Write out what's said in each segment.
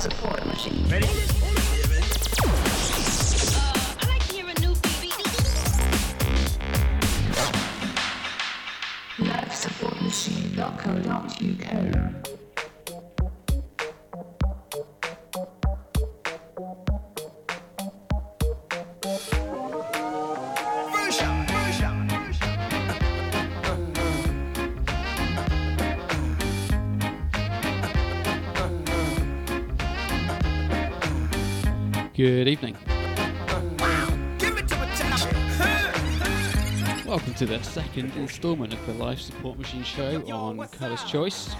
support machine. Ready? Lifesupportmachine.co.uk Good evening. Give it to a town. Welcome to the second instalment of the Life Support Machine show on Cutters Choice.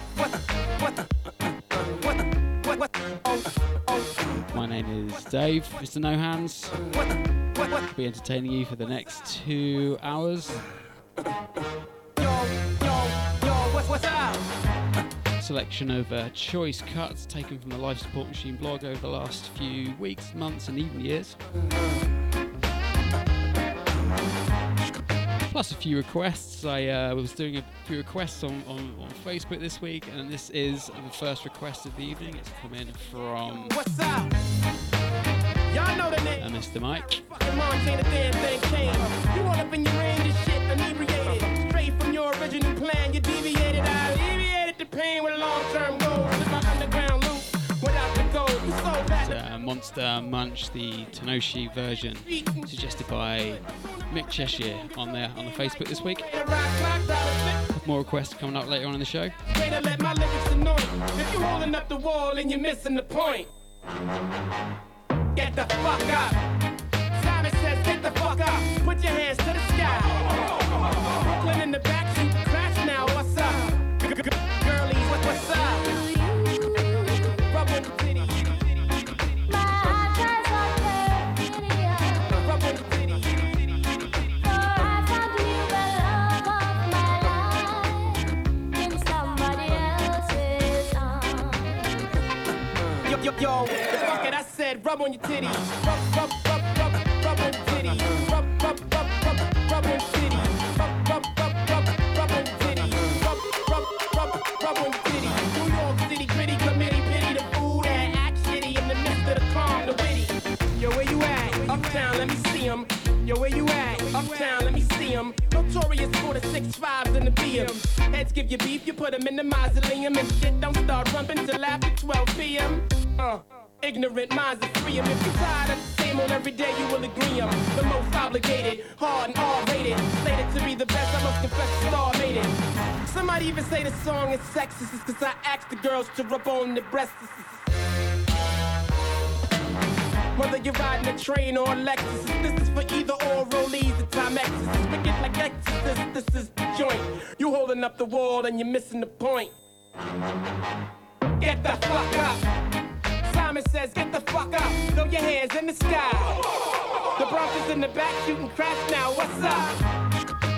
My name is Dave, Mr. No Hands. I'll be entertaining you for the next two hours. Selection of uh, choice cuts taken from the Life Support Machine blog over the last few weeks, months, and even years. Plus a few requests. I uh, was doing a few requests on, on, on Facebook this week, and this is the first request of the evening. It's come in from What's up? Y'all know the name. uh, Mr. Mike. Fucking Montana damn thing came. You up in your range and shit, inebriated. Straight from your original plan, you deviated. I pain with long-term goals. With my underground loop, without the gold. You so bad. uh, Monsta Monche, the Tenoshi version, suggested by Mick Cheshire on there on the Facebook this week. The rock clock, dollar Couple more requests coming up later on in the show. flip, way to let my lyrics anoint. If you holding up the wall and you're missing the point, get the fuck up. Simon says, get the fuck up. Put your hands to the sky. Brooklyn in the back, shoot crash now. What's up? Yo, yo, yo, fuck it, I said rub on your titties. Yo, where you at? Uptown, let me see 'em. Notorious for the six fives and the BMs. Heads give you beef, you put 'em in the mausoleum. And shit don't start rumping till after 12 p.m. Uh, ignorant minds are free 'em. If you tired of the same old every day, you will agree 'em. The most obligated, hard and R-rated. Slated to be the best, I must confess, star made it. Somebody even say the song is sexist, cause I asked the girls to rub on the breasts. Whether you're riding a train or a Lexus, this is for either or rollies the time X is wicked like Exorcist. This is the joint. You holding up the wall and you're missing the point. Get the fuck up. Simon says, get the fuck up. Throw your hands in the sky. The Bronx is in the back shooting crash now. What's up?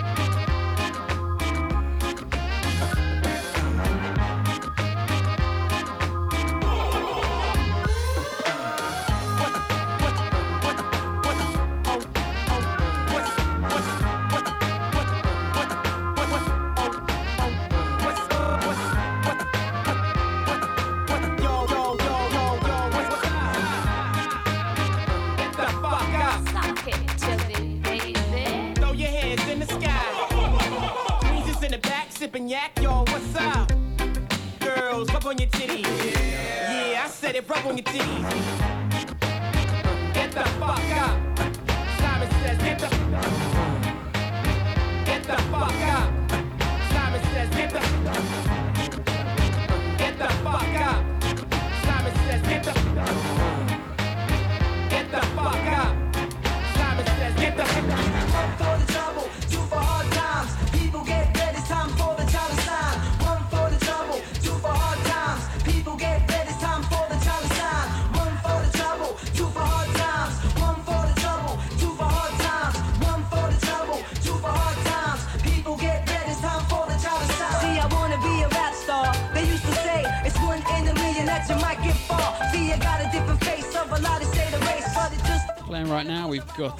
Said it, rub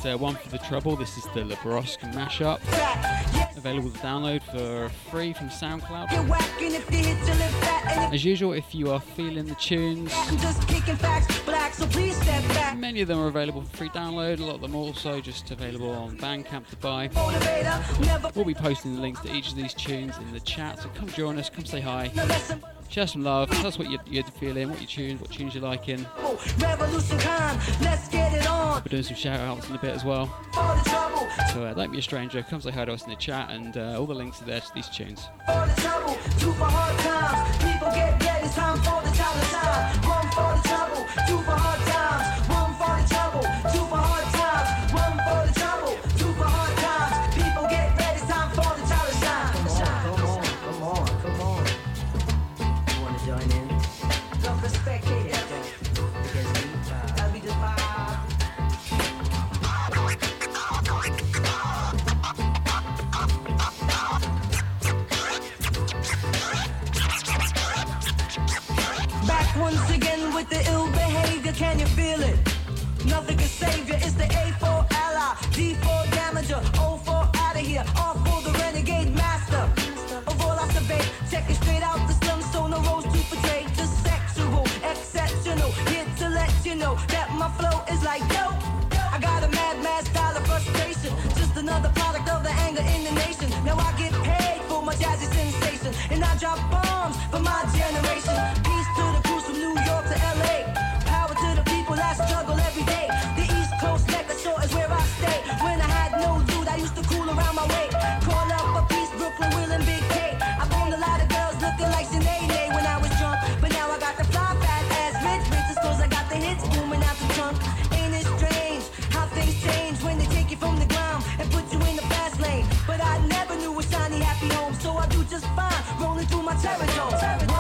uh, one for the trouble. This is the Lebrosk mashup. available to download for free from SoundCloud. As usual, if you are feeling the tunes, many of them are available for free download. A lot of them also just available on Bandcamp to buy. We'll be posting the links to each of these tunes in the chat, so come join us, come say hi, share some love, tell us what you're, you're feeling, what you tunes, what tunes you're liking. Revolution time, let's get it on. We're doing some shout outs in a bit as well. For the trouble, So uh, don't be a stranger, come say hi to us in the chat, and uh, all the links are there to these tunes. Can you feel it? Nothing can save you. It's the A for ally, D for damager, O for out of here, R for the renegade master. Of all I survey, check it straight out the slums, so no rose to portray. Just sexual, exceptional. Here to let you know that my flow is like yo. I got a mad, mad style of frustration. Just another product of the anger in the nation. Now I get paid for my jazzy sensation, and I drop bombs for my generation. Through my terror zone.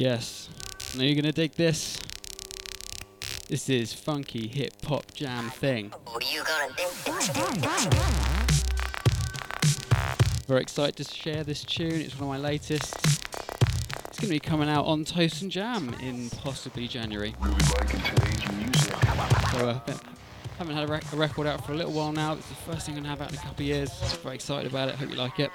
Yes. Now you're gonna dig this. This is funky hip hop jam thing. What are you gonna do? Very excited to share this tune. It's one of my latest. It's to be coming out on Toast and Jam in possibly January. really like in today's music. So uh, haven't had a, rec- a record out for a little while now. It's the first thing I'm to have out in a couple of years. Very excited about it. Hope you like it.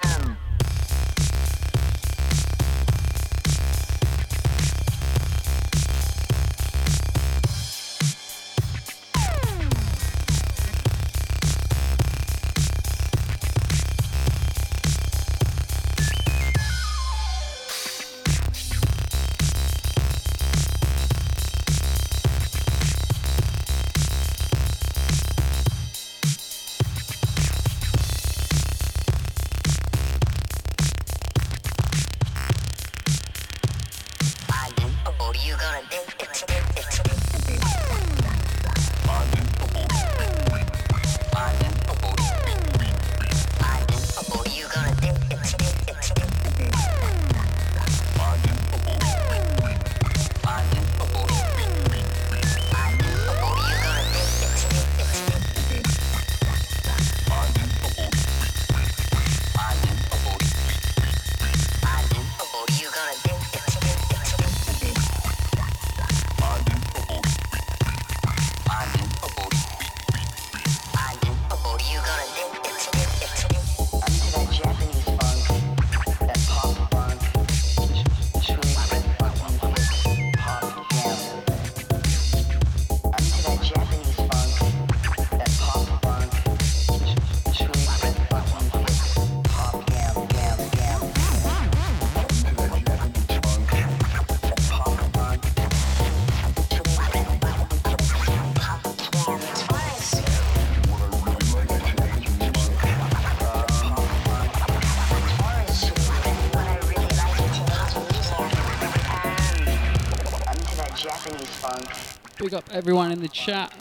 Big up everyone in the chat.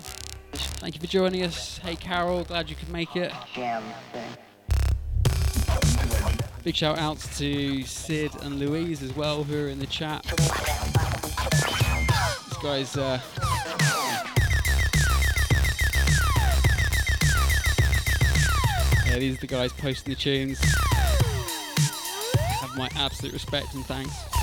Thank you for joining us. Hey Carol, glad you could make it. Big shout outs to Sid and Louise as well, who are in the chat. These guys, uh, yeah, these are the guys posting the tunes. Have my absolute respect and thanks.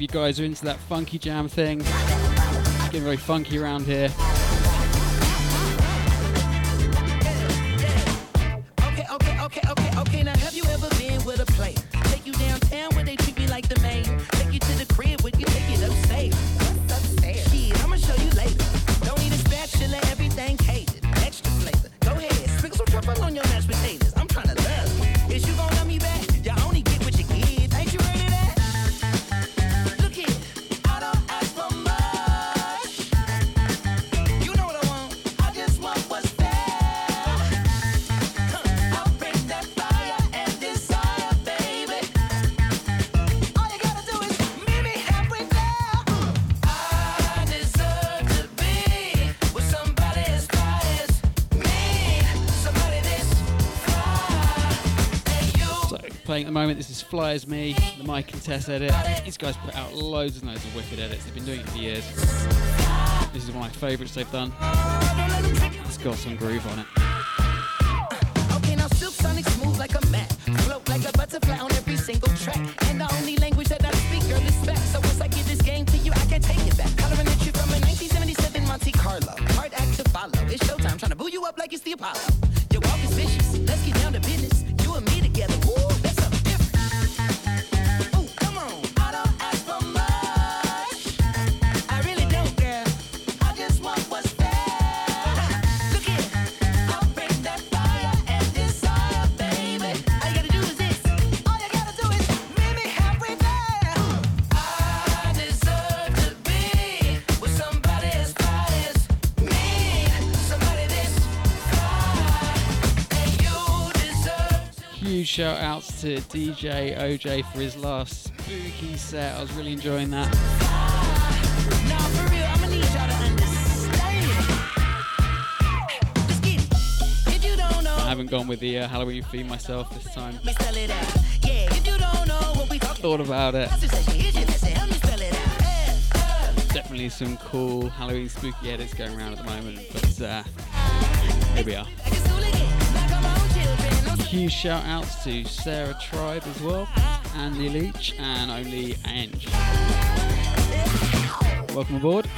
You guys are into that funky jam thing. It's getting very funky around here. Playing at the moment, this is Fly As Me, the Mike and Tess edit. These guys put out loads and loads of wicked edits. They've been doing it for years. This is one of my favourites they've done. It's got some groove on it. Okay, now sonic smooth like a mat. Float like a butterfly on every single track. And the only language that I speak, girl, is back. So once I this game to you, I can take it back. Hollering at you from a 1977 Monte Carlo. Hard act to follow. It's showtime, trying to boo you up like it's the Apollo. Shout outs to DJ OJ for his last spooky set. I was really enjoying that. I haven't gone with the uh, Halloween theme myself this time. Thought about it. Definitely some cool Halloween spooky edits going around at the moment, but uh, here we are. Huge shout outs to Sarah Tribe as well, Andy Leach, and Only Ange. Welcome aboard.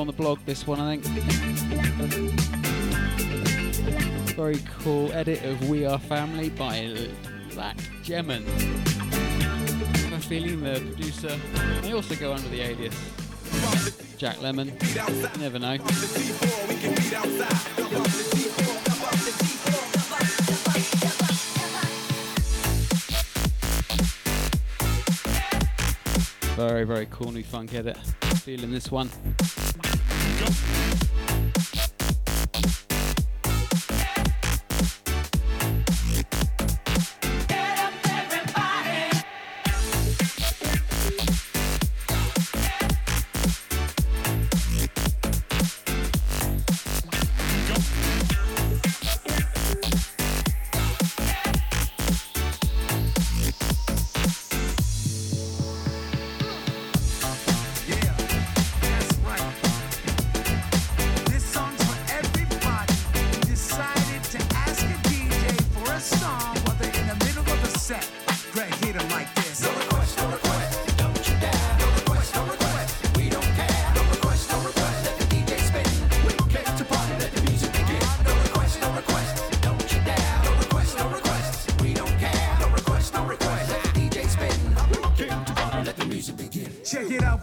On the blog, this one, I think. Very cool edit of We Are Family by Lack Jemmon. I have a feeling the producer may also go under the alias Jack Lemon. You never know. Very, very cool new funk edit. Feeling this one.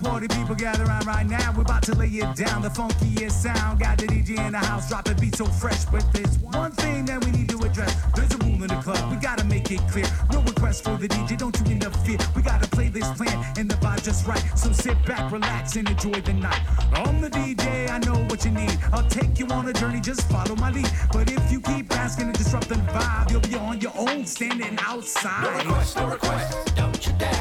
40 people gather around right now. We're about to lay it down. The funkiest sound. Got the DJ in the house dropping beats so fresh. But there's one thing that we need to address. There's a rule in the club. We gotta make it clear. No requests for the DJ. Don't you interfere. We gotta play this plan and the vibe just right. So sit back, relax, and enjoy the night. I'm the DJ. I know what you need. I'll take you on a journey. Just follow my lead. But if you keep asking to disrupt the vibe, you'll be on your own standing outside. No request, no request. Don't you dare.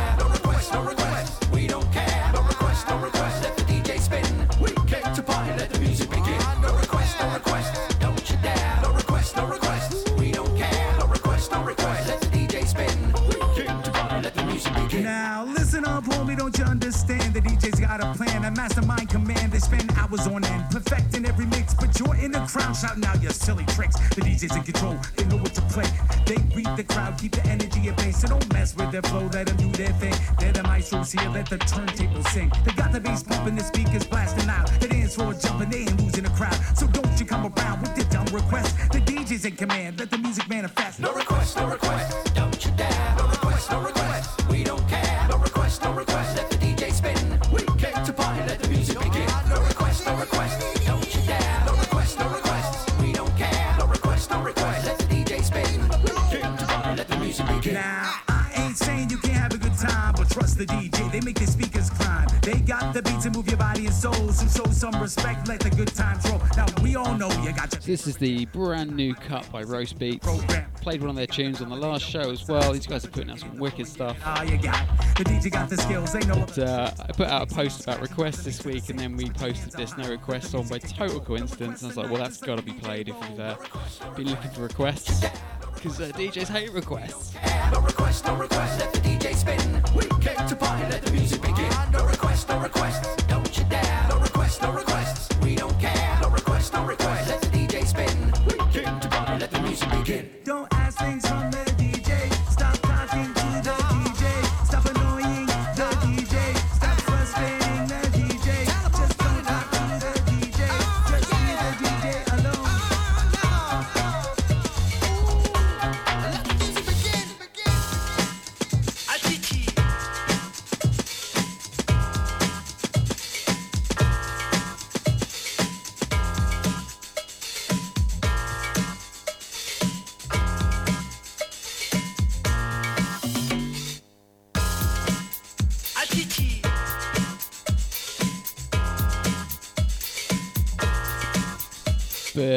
Crowd shouting out your silly tricks. The DJ's in control, they know what to play. They read the crowd, keep the energy at bay. So don't mess with their flow, let them do their thing. They're the maestros here, let the turntable sing. They got the bass pumping, the speakers blasting out. The dance floor jumping, they ain't losing the crowd. So don't you come around with your dumb requests. The DJ's in command, let the music manifest. No request, no request, the beats and move your body and soul, so show some respect, let the good times roll. Now, we all know you got your This is the brand new cut by Roast Beatz. Played one of their tunes on the last show as well. These guys are putting out some wicked stuff. All you got, the DJ got the skills, they know But, uh, I put out a post about requests this week, and then we posted this no request song by total coincidence. And I was like, well, that's got to be played if you've uh, been looking for requests, because uh, DJs hate requests. No request, no request, let the DJ spin. Came to party, let the music begin. No request, no request, don't you dare. No request, no request, we don't care. No request, no request, let the DJ spin. We came to party, let the music begin. Don't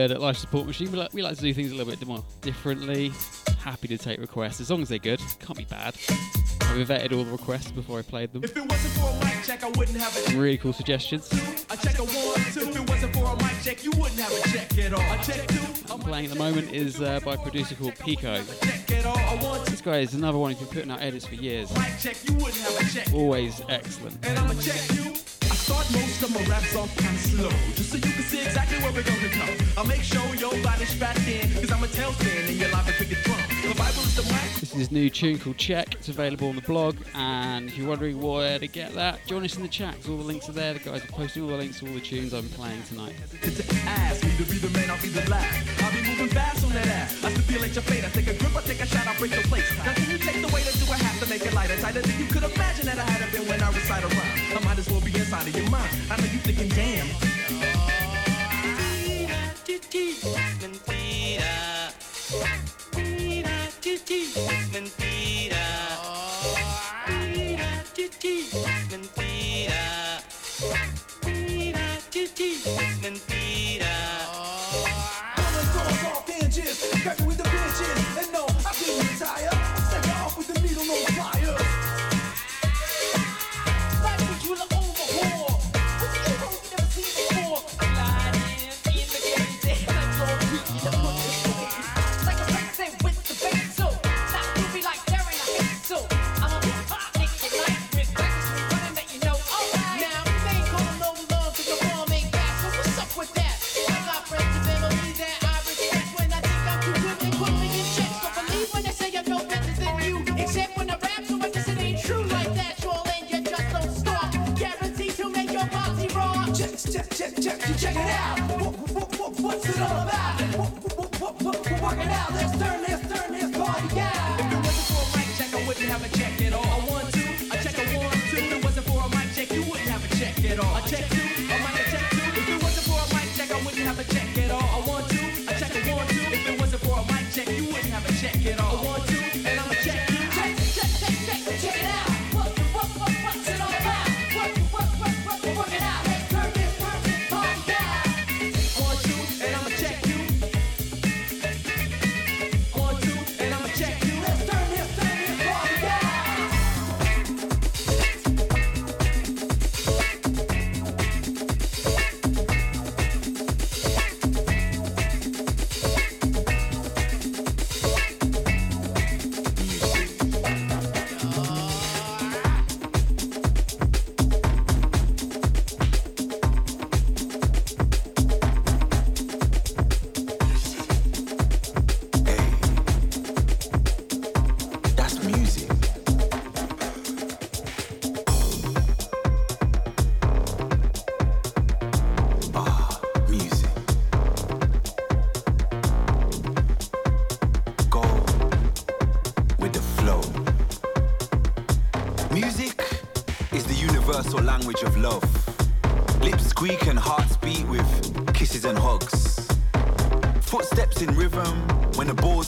At Life Support Machine, we like, we like to do things a little bit more differently. Happy to take requests as long as they're good. Can't be bad. I've vetted all the requests before I played them. If it wasn't for a mic check, I wouldn't have a Some really cool suggestions. I check a one, two. If it wasn't for a mic check, you wouldn't have a check at all. I check two, I'm playing at the moment is uh, by a producer called Pecoe. check at all. I want This guy is another one who's been putting out edits for years. mic check, you wouldn't have a check. Always excellent. And I'ma check you. Start most of my raps off kind of slow, just so you can see exactly where we're gonna go. I'll make sure your body's strapped in, cause I'm a tailspin and your life a cricket drum. The Bible is the mic. This is his new tune called Check. It's available on the blog, and if you're wondering where to get that, join us in the chat all the links are there. The guys are posting all the links to all the tunes I'm playing tonight. ask me to be the man, I'll be the last. I'll be moving fast on that ass. I stipulate your fate. I take a grip, I take a shot, I break your place. Now can you take the weight or do I have to make it lighter, tighter than you could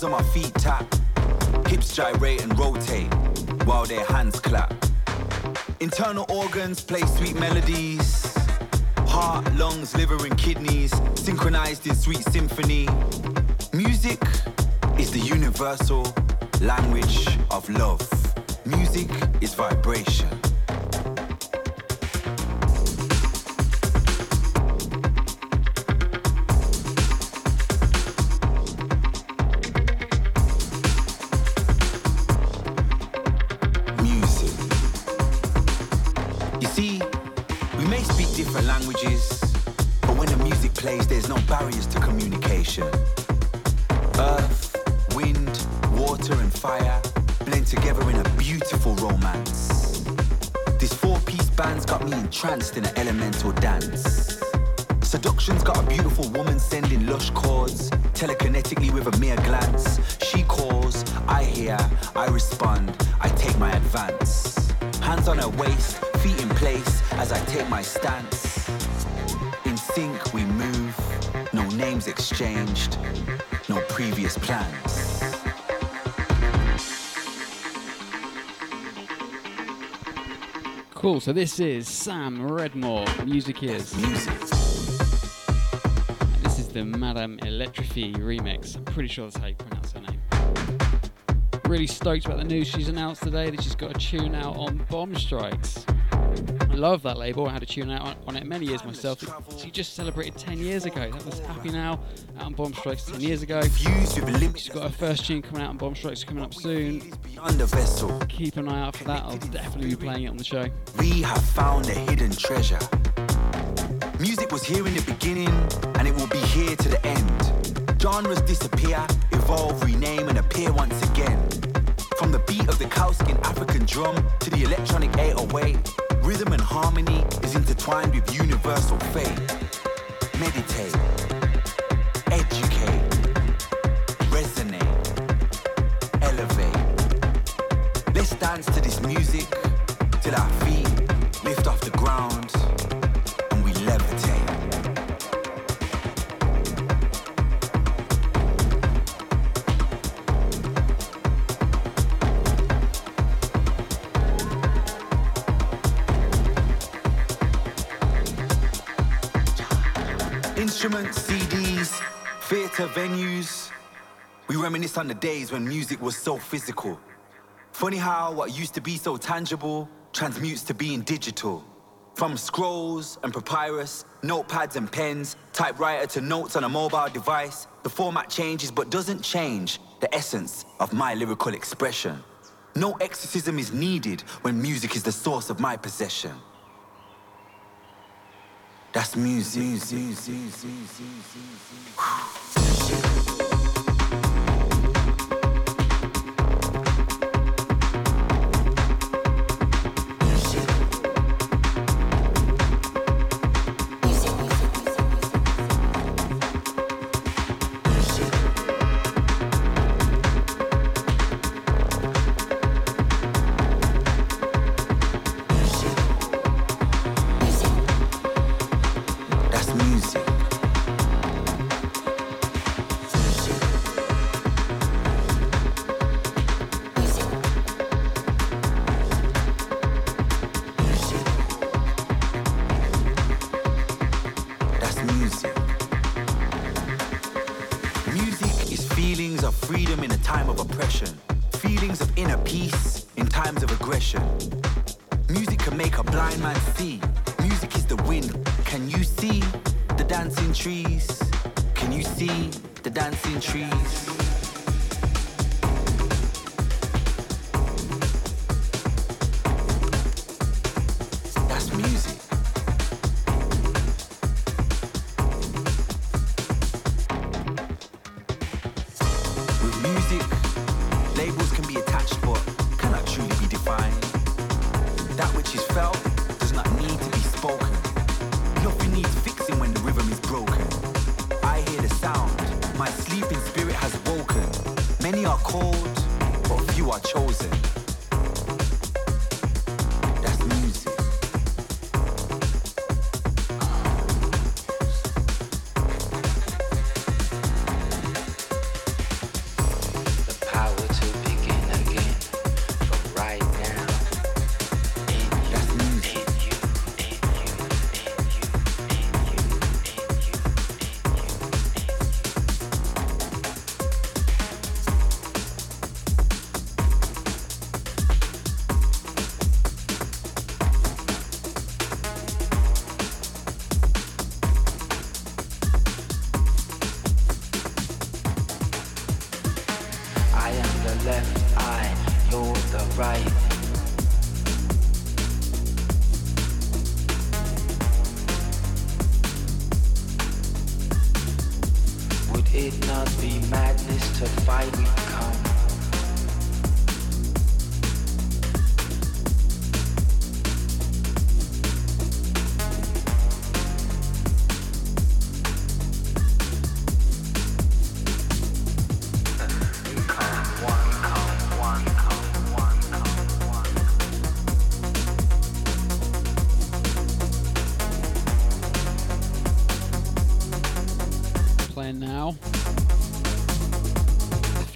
the on my feet tap. Hips gyrate and rotate while their hands clap. Internal organs play sweet melodies. Heart, lungs, liver, and kidneys synchronized in sweet symphony. Music is the universal language of love. Music is vibration. Respond, I take my advance. Hands on her waist, feet in place as I take my stance. In sync we move, no names exchanged, no previous plans. Cool, so this is Sam Redmore. Music is. Music. This is the Madame Electrifie remix. I'm pretty sure that's how you pronounce. Really stoked about the news she's announced today that she's got a tune out on Bomb Strikes. I love that label. I had a tune out on, it many years myself. She just celebrated 10 years ago. That was Happy Now out on Bomb Strikes 10 years ago. She's got her first tune coming out on Bomb Strikes coming up soon. Keep an eye out for that. I'll definitely be playing it on the show. We have found a hidden treasure. Music was here in the beginning, and it will be here to the end. Genres disappear, evolve, rename, and appear once again. From the beat of the cowskin African drum to the electronic 808, rhythm and harmony is intertwined with universal fate. Meditate, reminisce on the days when music was so physical. Funny how what used to be so tangible transmutes to being digital. From scrolls and papyrus, notepads and pens, typewriter to notes on a mobile device, the format changes but doesn't change the essence of my lyrical expression. No exorcism is needed when music is the source of my possession. That's music.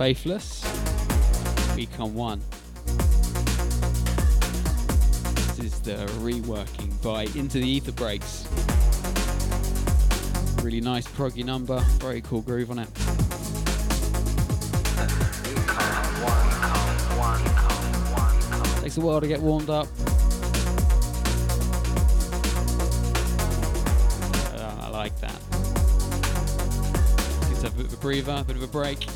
Faithless, We Come One. This is the reworking by Into the Ether Breaks. Really nice proggy number, very cool groove on it. Takes a while to get warmed up. Ah, I like that. It's a bit of a breather, a bit of a break.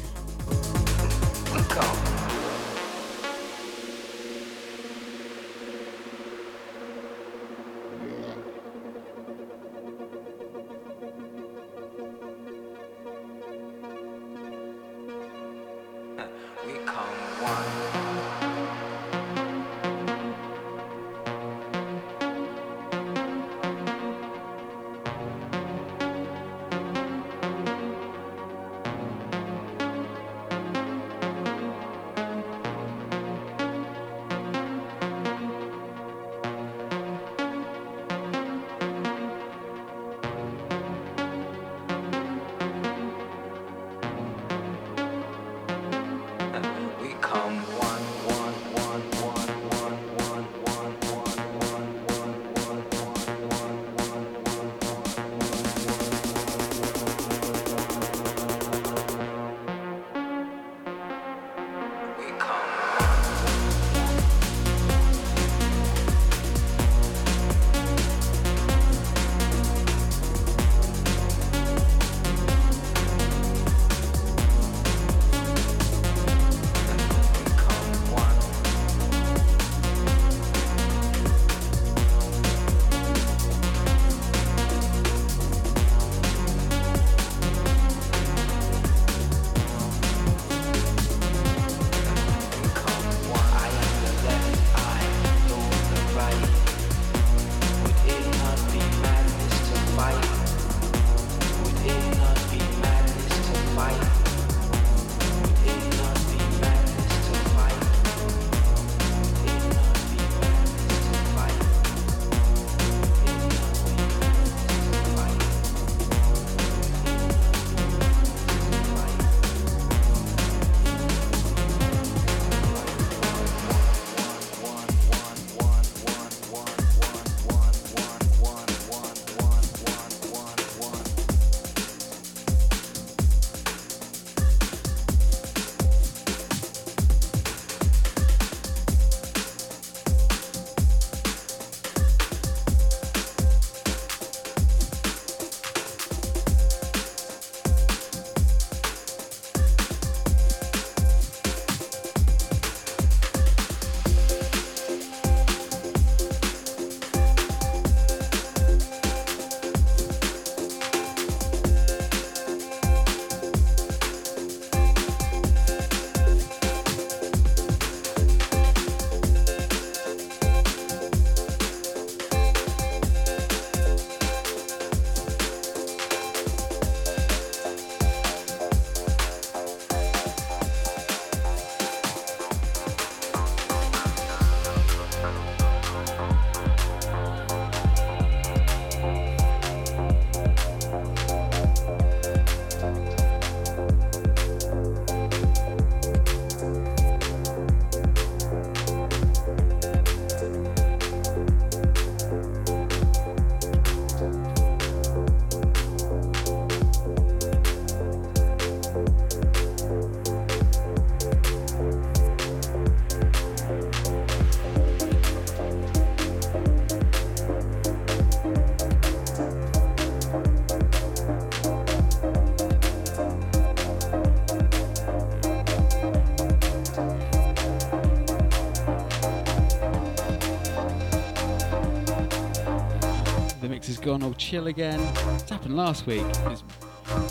All chill again. It's happened last week. It's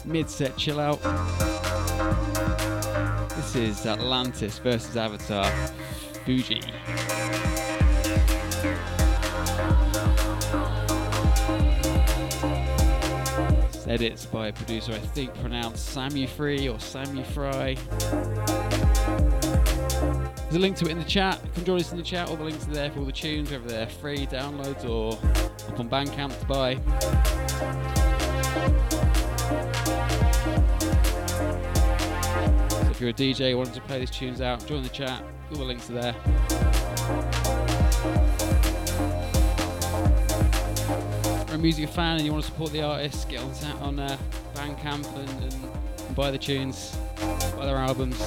mid-set chill out. This is Atlantis versus Avatar. Fuji. It's edits by a producer I think pronounced Samu Free or Samu Fry. There's a link to it in the chat. Come join us in the chat. All the links are there for all the tunes, whether they're free downloads or up on Bandcamp to buy. So if you're a DJ wanting to play these tunes out, join the chat. All the links are there. If you're a music fan and you want to support the artists, get on on uh, Bandcamp and, and, and buy the tunes, buy their albums.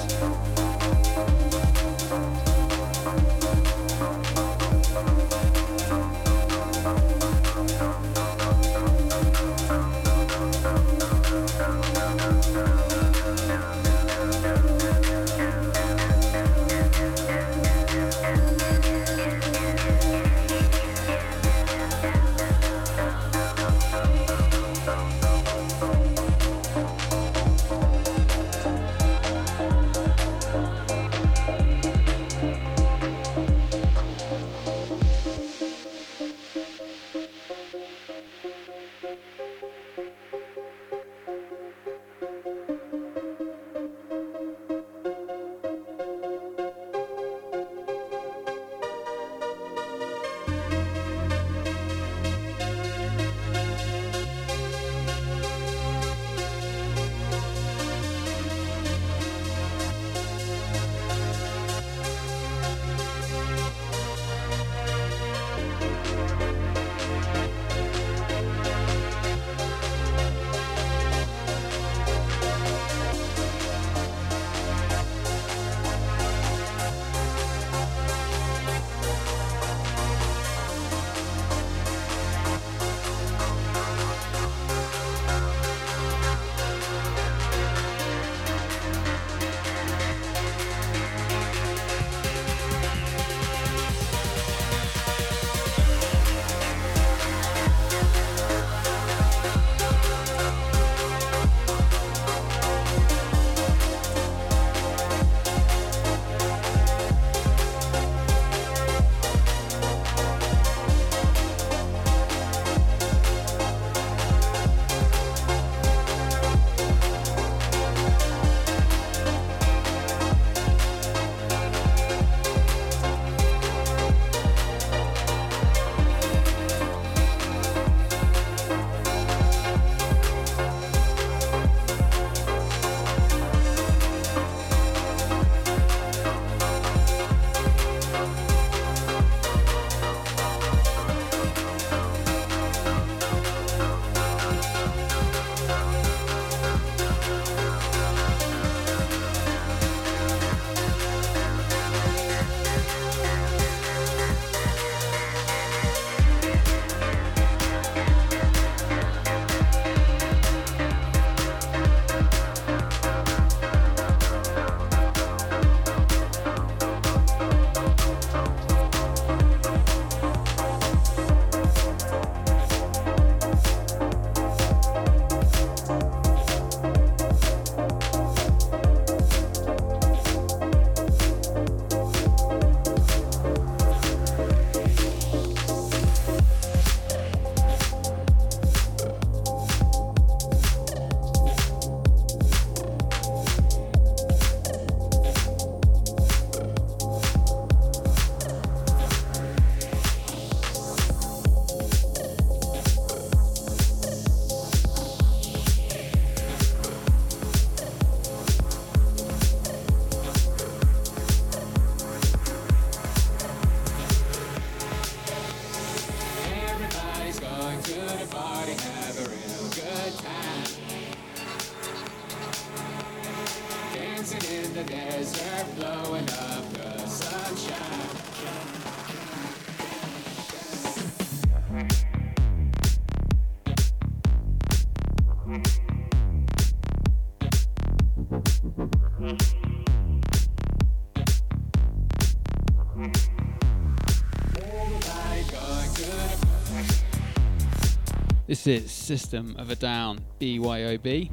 System of a Down BYOB.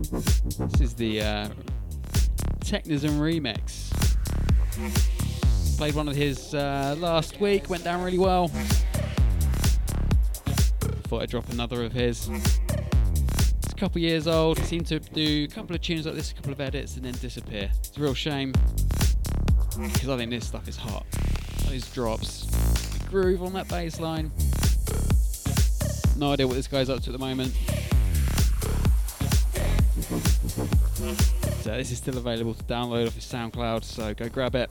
This is the uh, Technism remix. Played one of his uh, last week, went down really well. Thought I'd drop another of his. It's a couple years old. He seemed to do a couple of tunes like this, a couple of edits, and then disappear. It's a real shame because I think this stuff is hot. Those drops, the groove on that bass line. No idea what this guy's up to at the moment. So this is still available to download off his SoundCloud, so go grab it.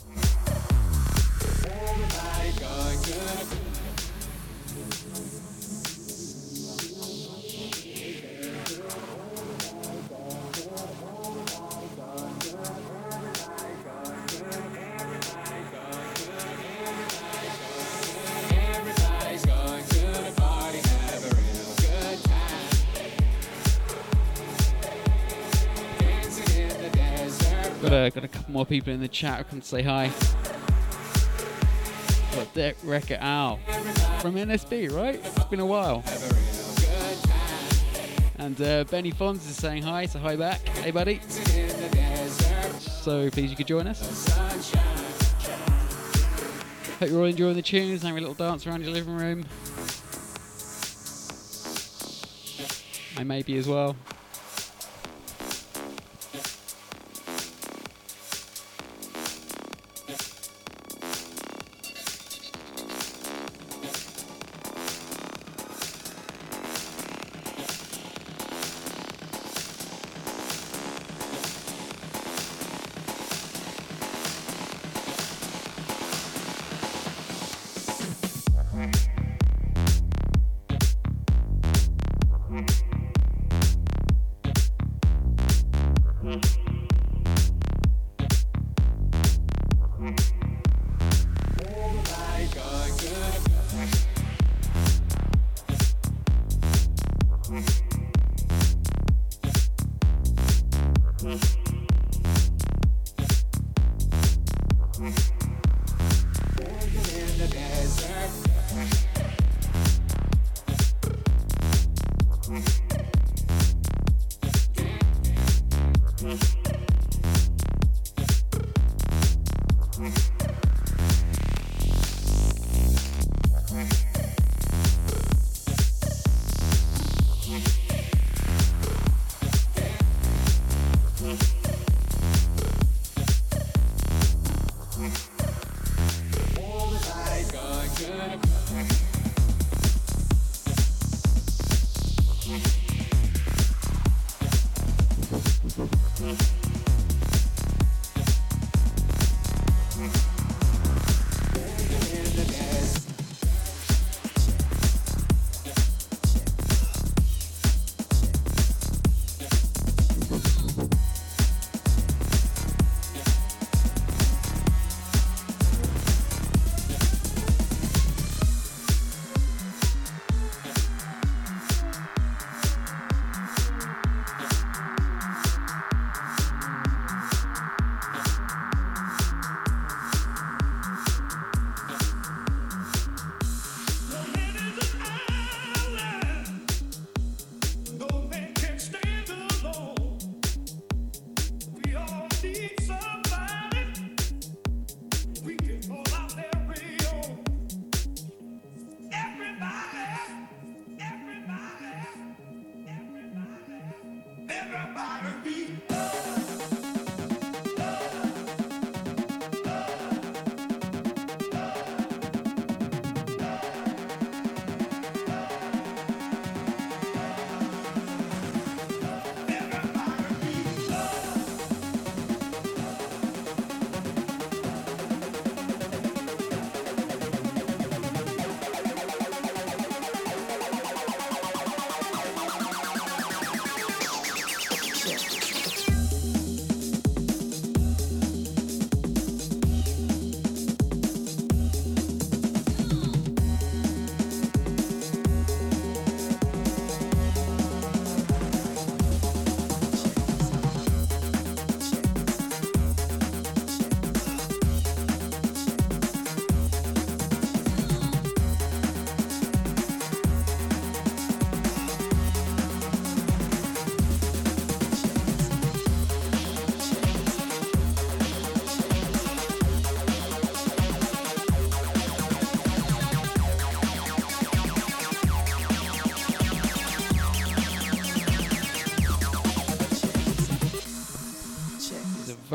More people in the chat can say hi. Got Dick Wrecker Al from NSB, right? It's been a while. And uh, Benny Fonz is saying hi, so hi back. Hey, buddy. So pleased you could join us. Hope you're all enjoying the tunes, and having a little dance around your living room. I may be as well.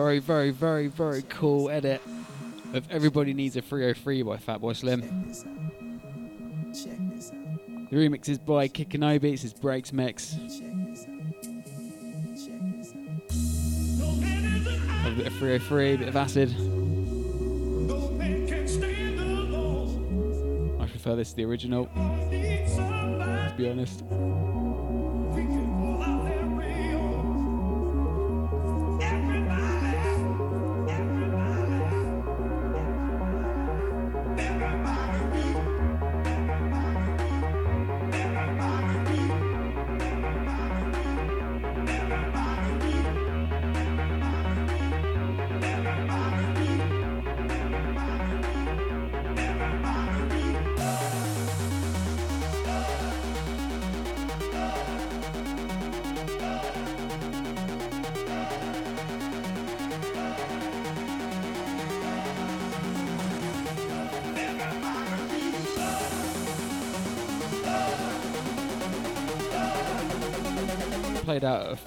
Very, very, very, very cool edit of Everybody Needs a 303 by Fatboy Slim. The remix is by Kikanobi, it's his breaks mix. A bit of 303, a bit of acid. I prefer this to the original, to be honest.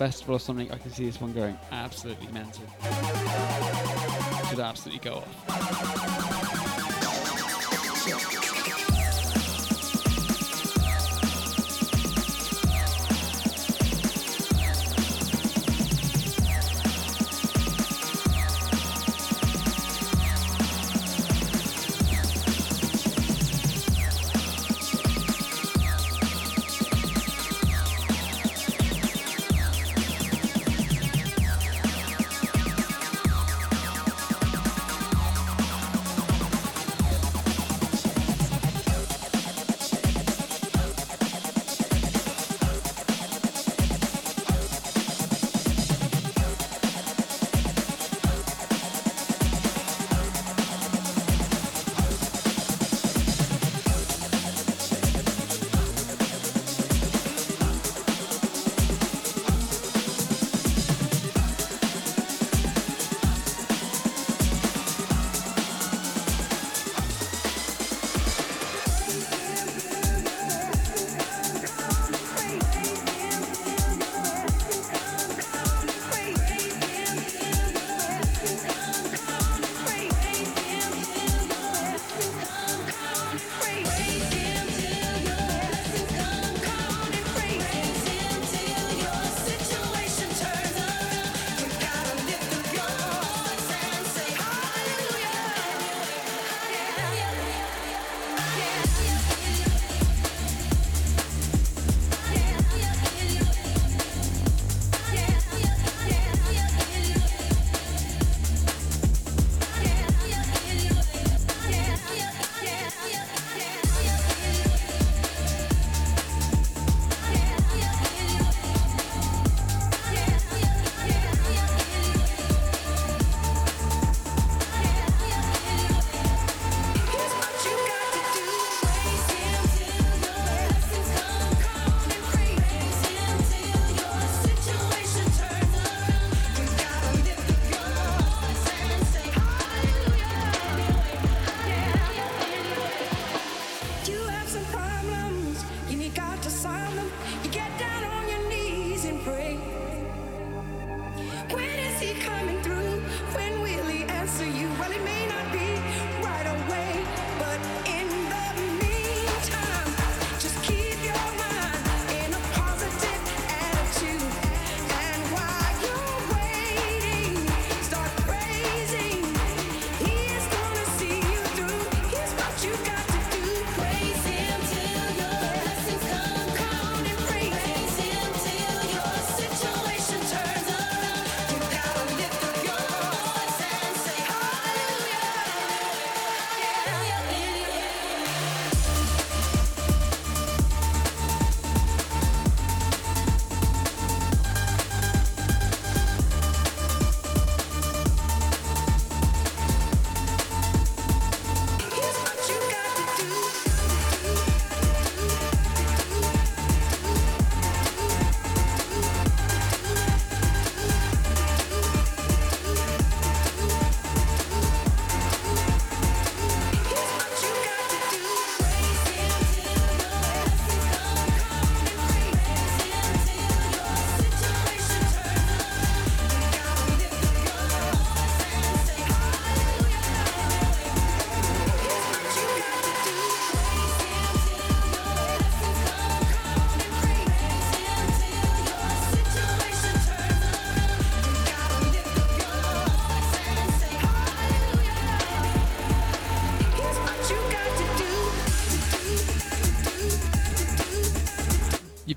Festival or something, I can see this one going absolutely mental. Should absolutely go off.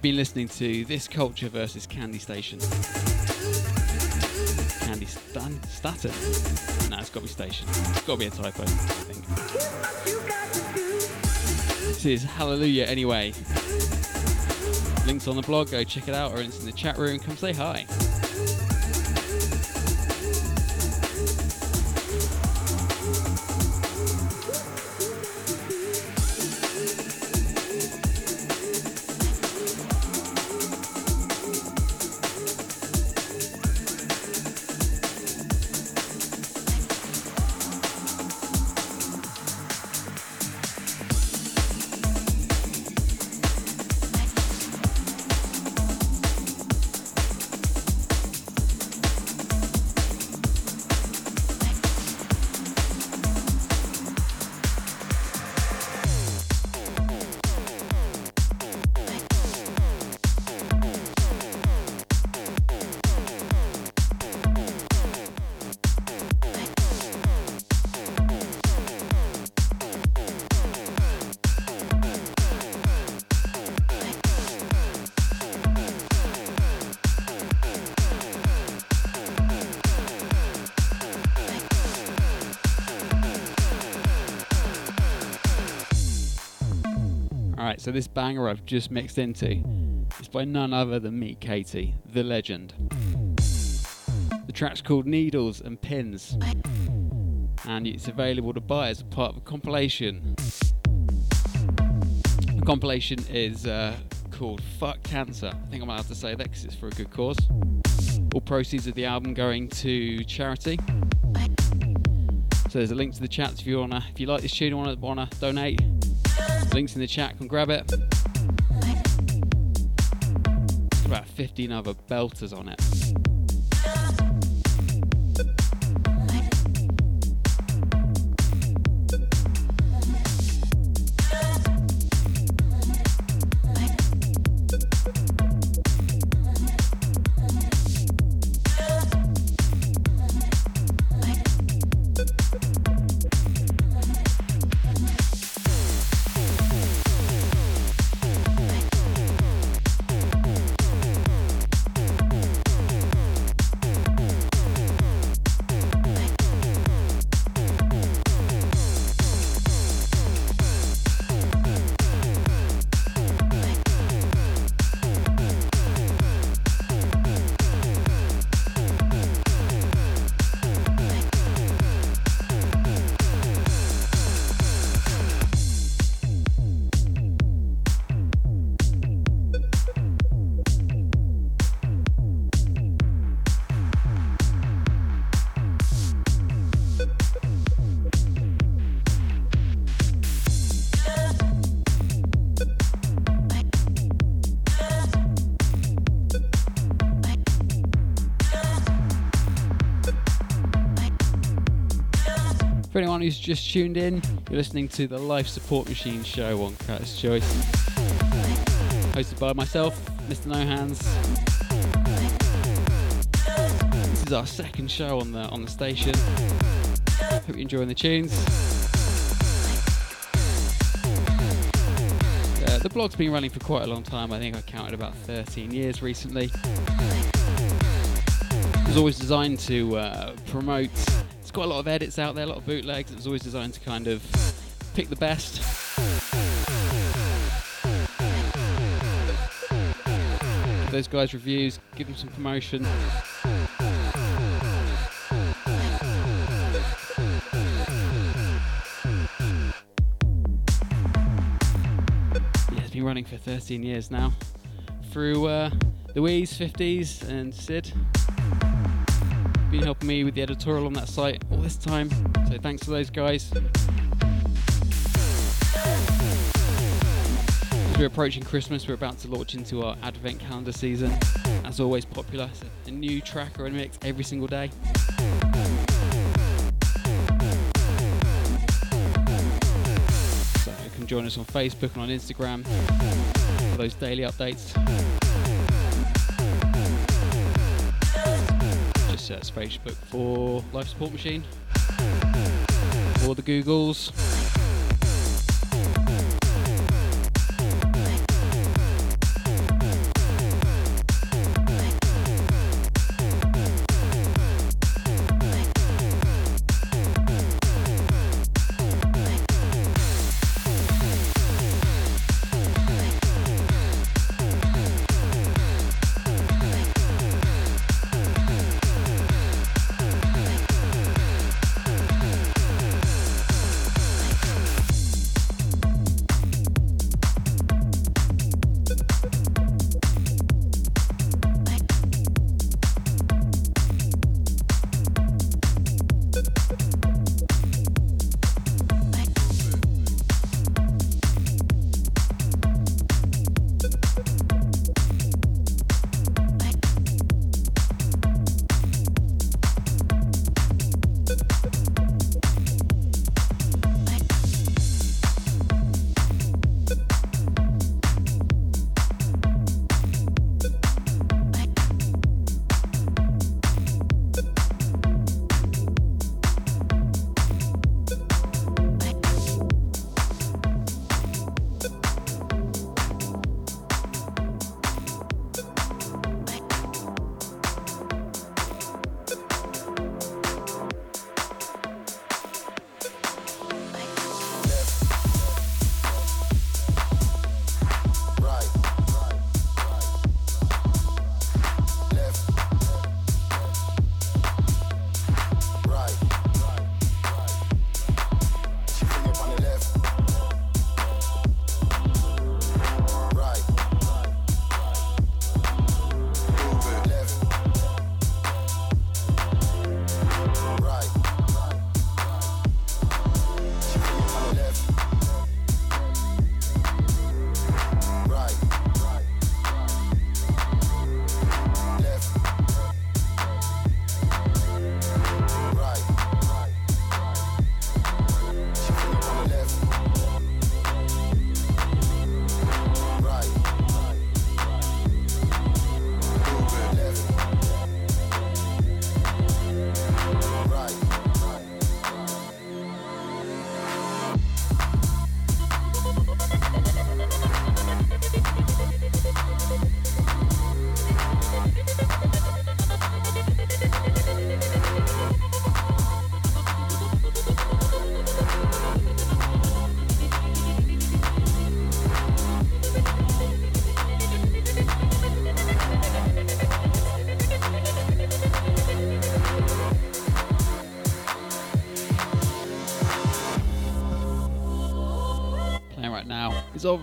Been listening to This Culture versus Candy Station. Candy Stan Staten? No, it's got to be Station. It's got to be a typo, I think. This is Hallelujah anyway. Links on the blog, go check it out, or it's in the chat room. Come say hi. So this banger I've just mixed into is by none other than Meat Katie, the legend. The track's called Needles and Pins, and it's available to buy as part of a compilation. The compilation is uh, called Fuck Cancer. I think I'm allowed to say that because it's for a good cause. All proceeds of the album going to charity. So there's a link to the chat if you wanna, if you like this tune, and wanna wanna donate. Links in the chat, can grab it. About 15 other belters on it. Just tuned in, you're listening to the Life Support Machine show on Cutters Choice. Hosted by myself, Mr. No Hands. This is our second show on the on the station. Hope you're enjoying the tunes. Uh, the blog's been running for quite a long time. I think I counted about 13 years recently. It was always designed to uh, promote. Got a lot of edits out there, a lot of bootlegs. It was always designed to kind of pick the best. Those guys reviews, give them some promotion. It's been running for 13 years now. Through uh, Louise, 50s, and Sid. Been helping me with the editorial on that site all this time. So thanks to those guys. As we're approaching Christmas, we're about to launch into our advent calendar season. As always, popular. So a new track or a mix every single day. So you can join us on Facebook and on Instagram for those daily updates. Search Facebook for Life Support Machine or the Googles.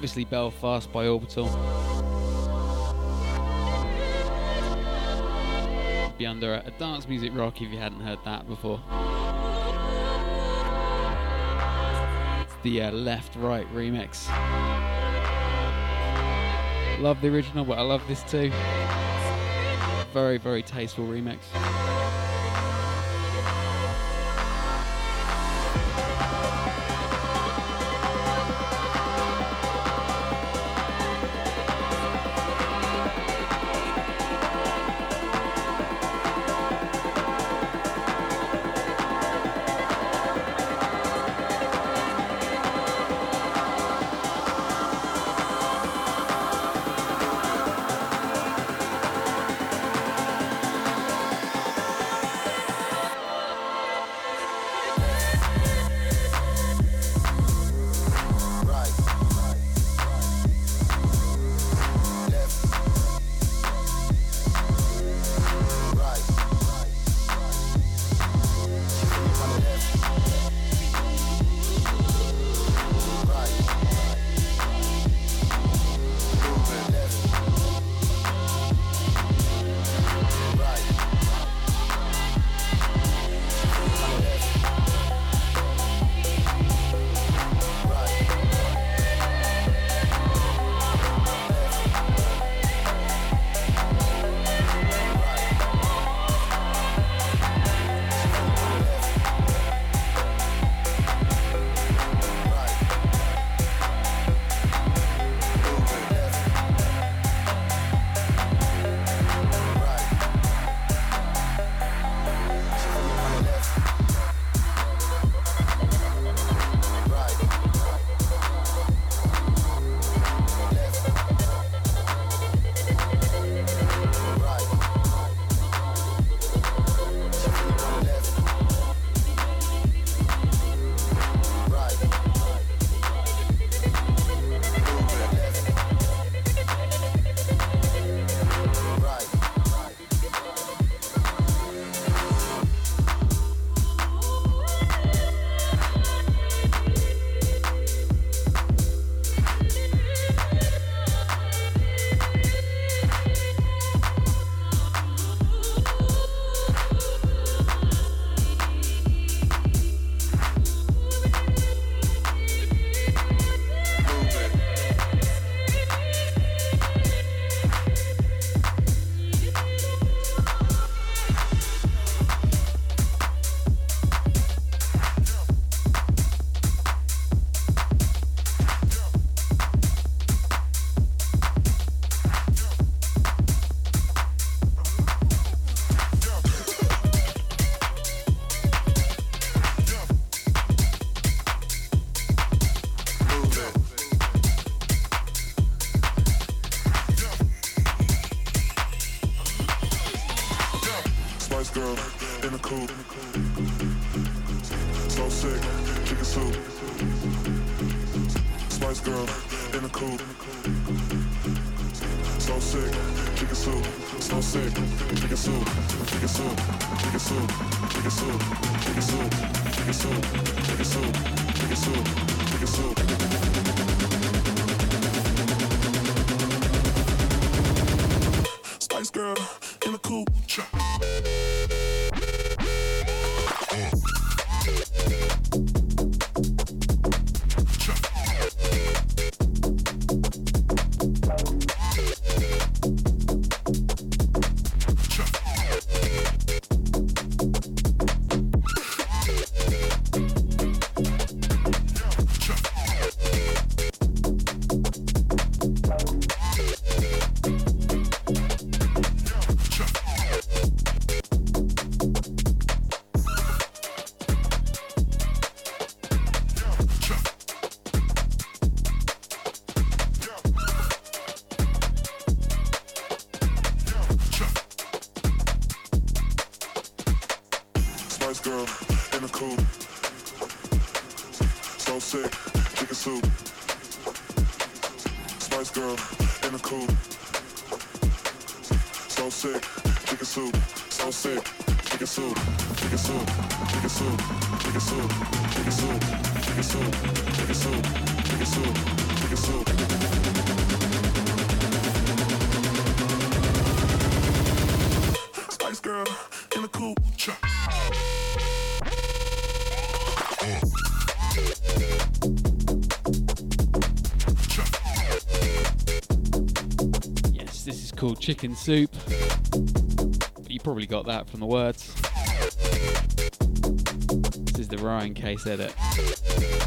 obviously Belfast by Orbital. Be under a dance music rock if you hadn't heard that before. It's the uh, left right remix. Love the original, but I love this too. Very, very tasteful remix. Yes, this is called chicken soup. You probably got that from the words. Is Case edit.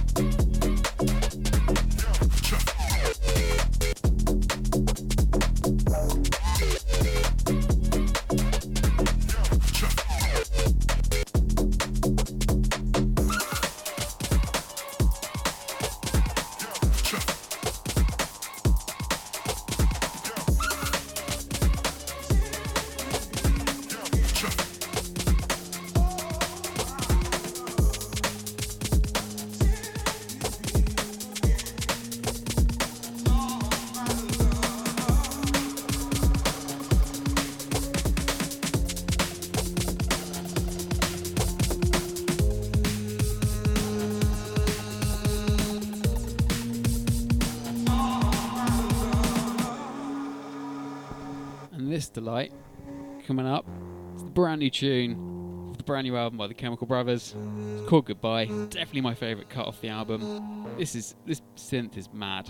New tune the brand new album by the Chemical Brothers. It's called Goodbye. Definitely my favourite cut off the album. This is this synth is mad.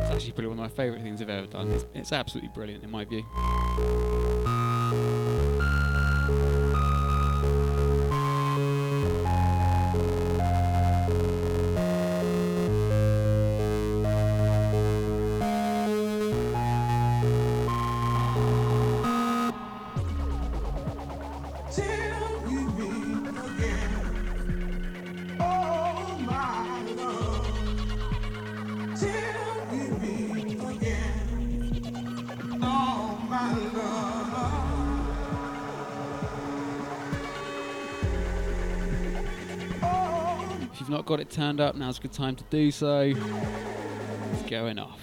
It's actually probably one of my favourite things I've ever done. It's, it's absolutely brilliant in my view. Got it turned up, now's a good time to do so. It's going off.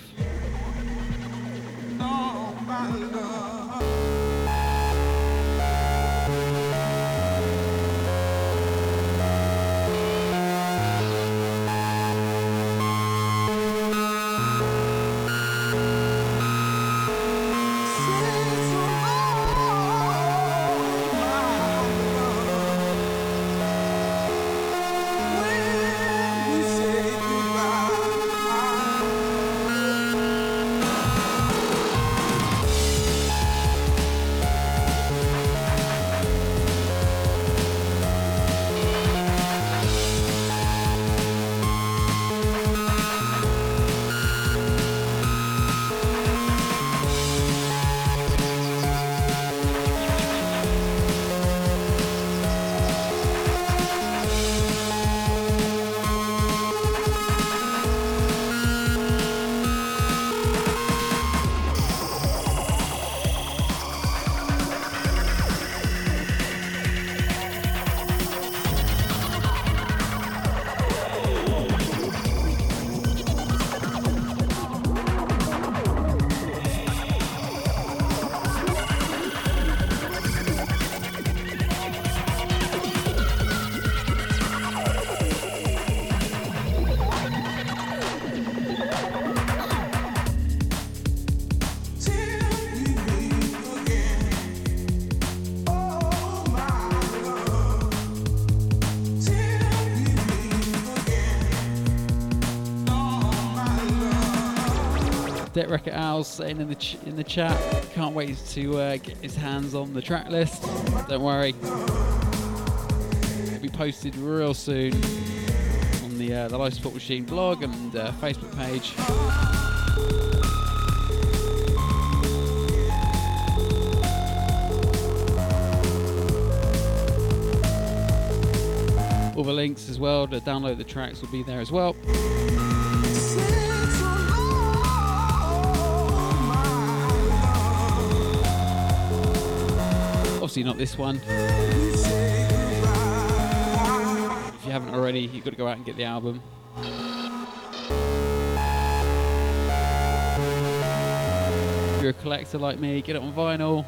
Owls saying in the ch- in the chat, can't wait to uh, get his hands on the track list. Don't worry, it'll be posted real soon on the uh, the Life Support Machine blog and uh, Facebook page. All the links as well to download the tracks will be there as well. Obviously not this one. If you haven't already, you've got to go out and get the album. If you're you're a collector like me, get it on vinyl.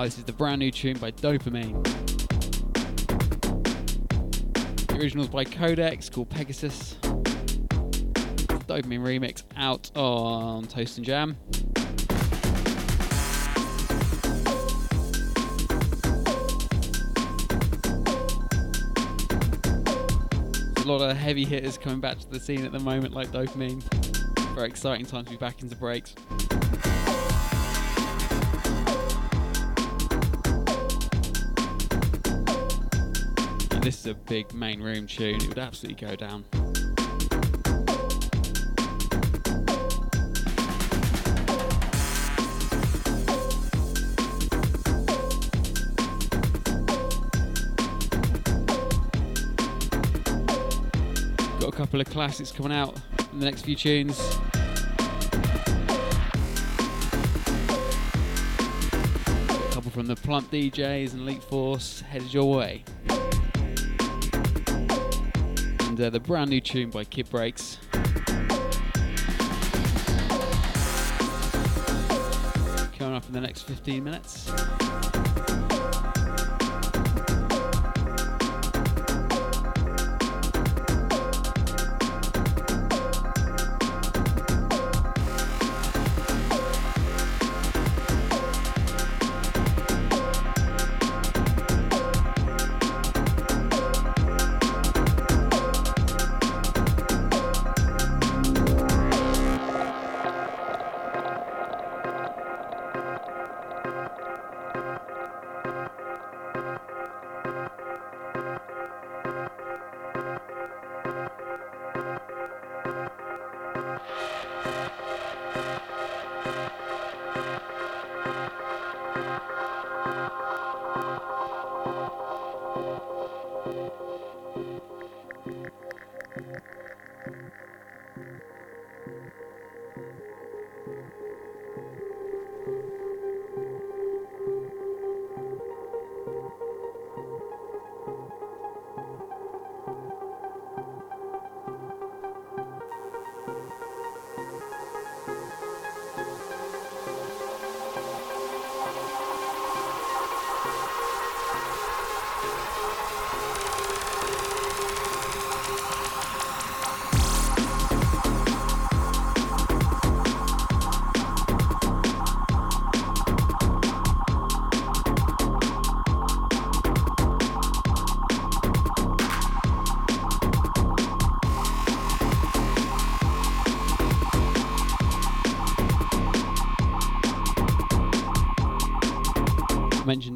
Oh, this is the brand new tune by Dopamine. The original's by Codex called Pegasus. Dopamine remix out on Toast and Jam. A lot of heavy hitters coming back to the scene at the moment, like Dopamine. Very exciting time to be back into breaks. This is a big main room tune. It would absolutely go down. Got a couple of classics coming out in the next few tunes. A couple from the Plump DJs and Elite Force headed your way. And uh, the brand new tune by Kid Breaks. Coming up in the next 15 minutes.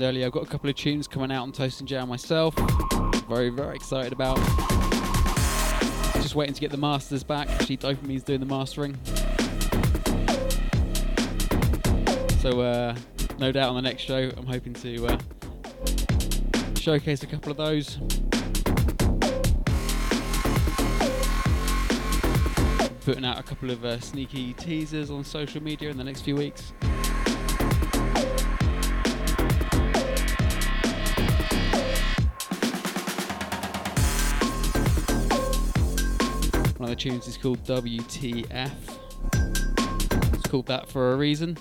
Earlier, I've got a couple of tunes coming out on Toast and Jam myself. Very, very excited about. Just waiting to get the masters back. Actually, Dopamine's doing the mastering. So, uh, no doubt on the next show, I'm hoping to uh, showcase a couple of those. Putting out a couple of uh, sneaky teasers on social media in the next few weeks. Tunes is called WTF. It's called that for a reason.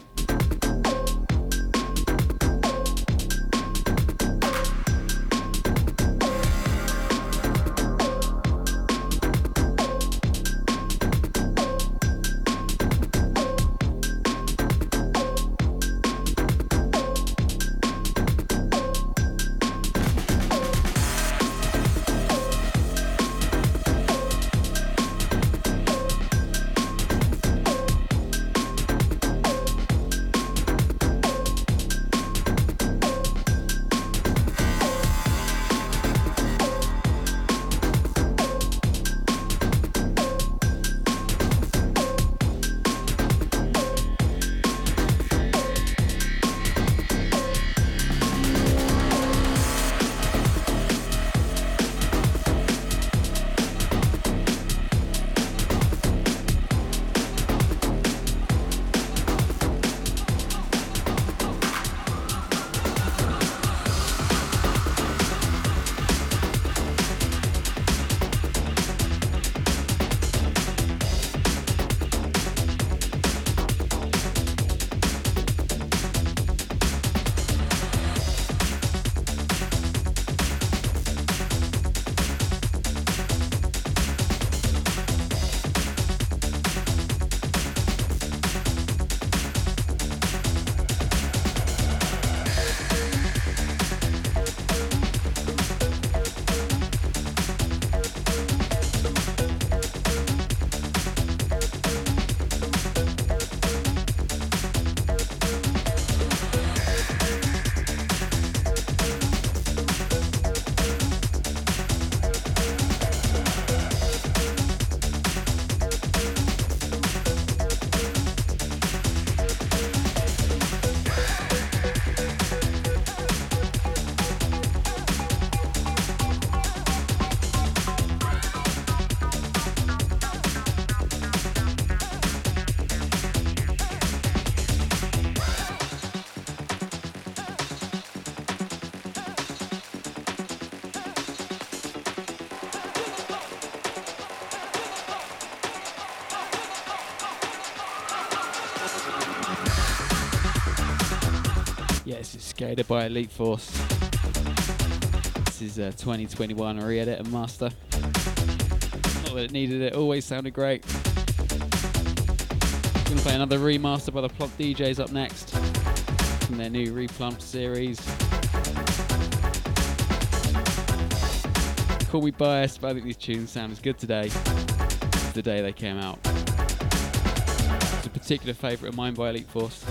Skated by Elite Force. This is uh, a 2021 re-edit and master. Not that it needed it, always sounded great. Gonna play another remaster by the Plump DJs up next from their new Replump series. Call me biased, but I think these tunes sound as good today the day they came out. It's a particular favourite of mine by Elite Force.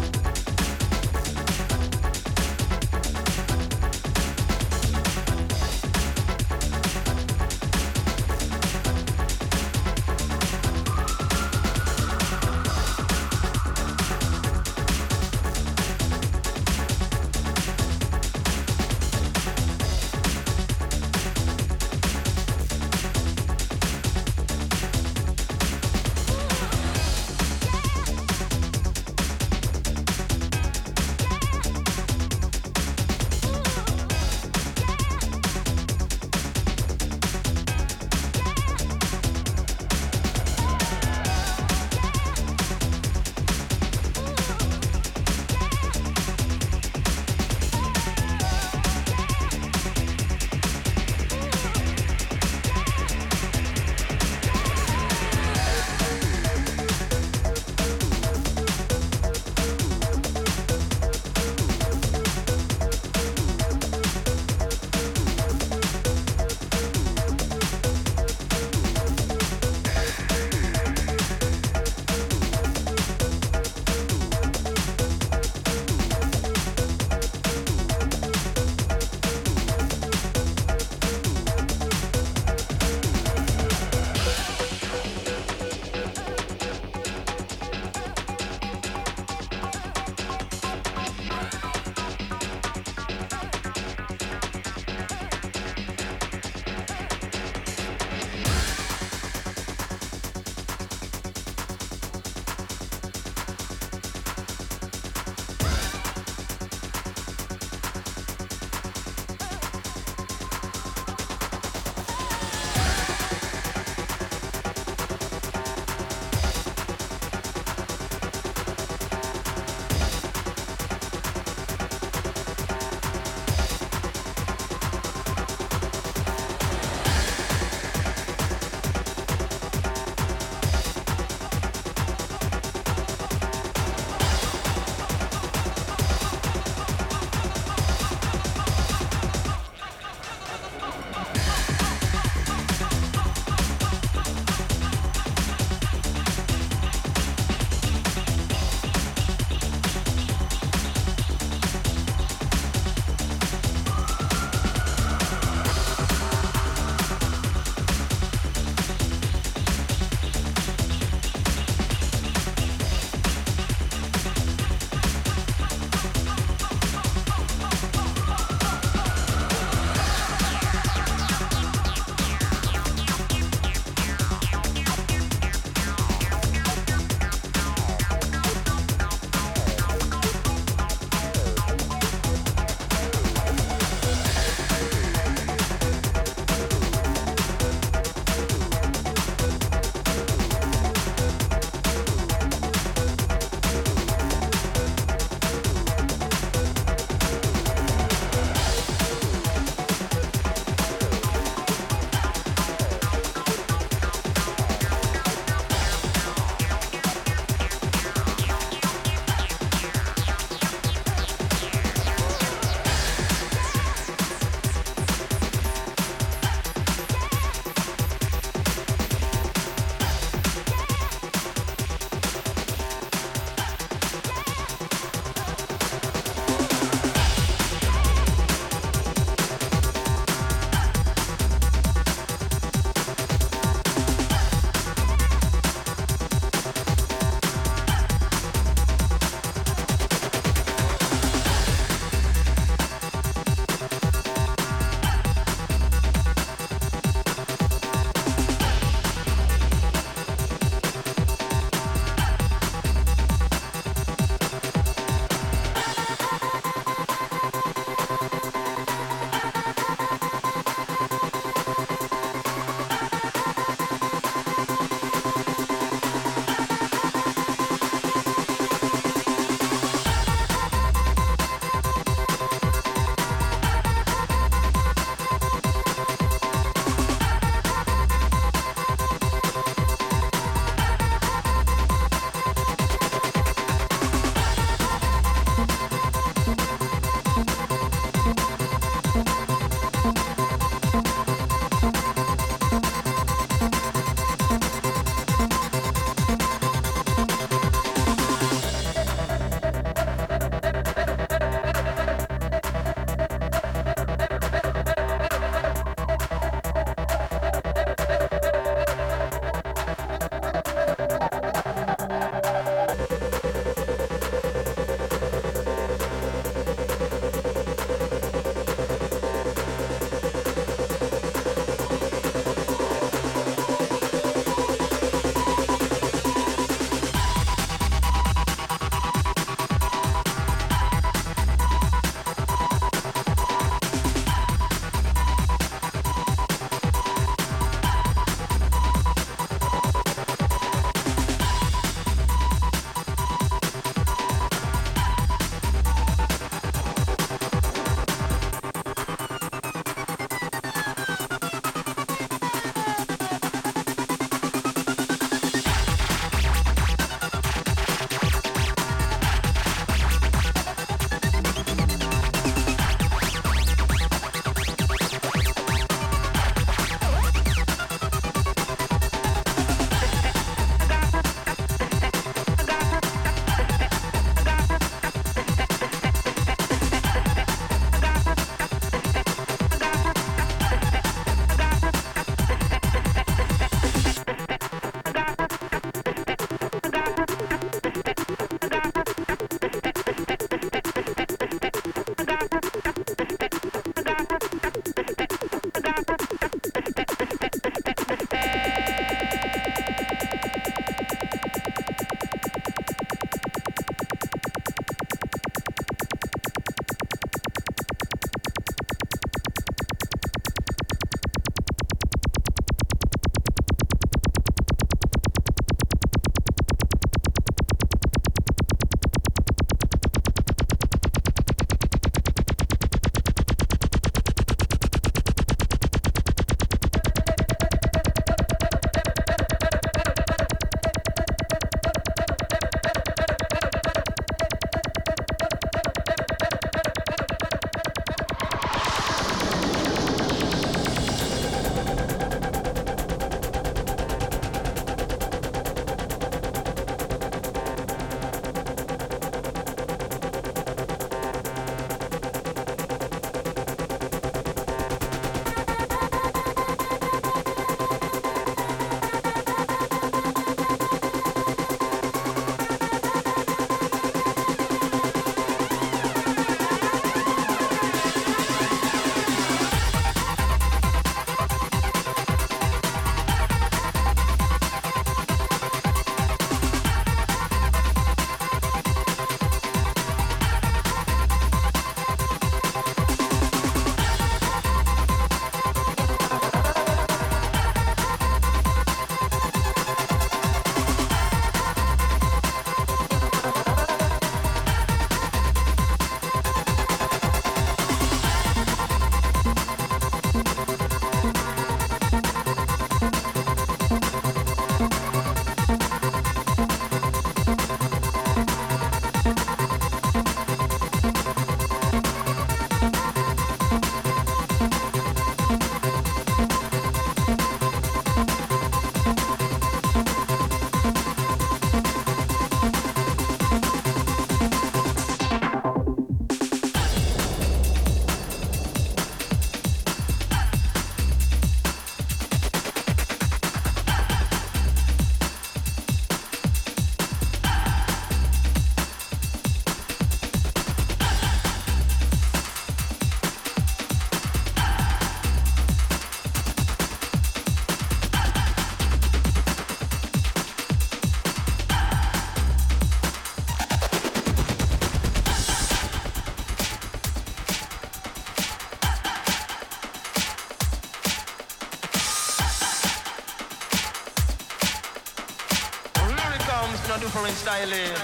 el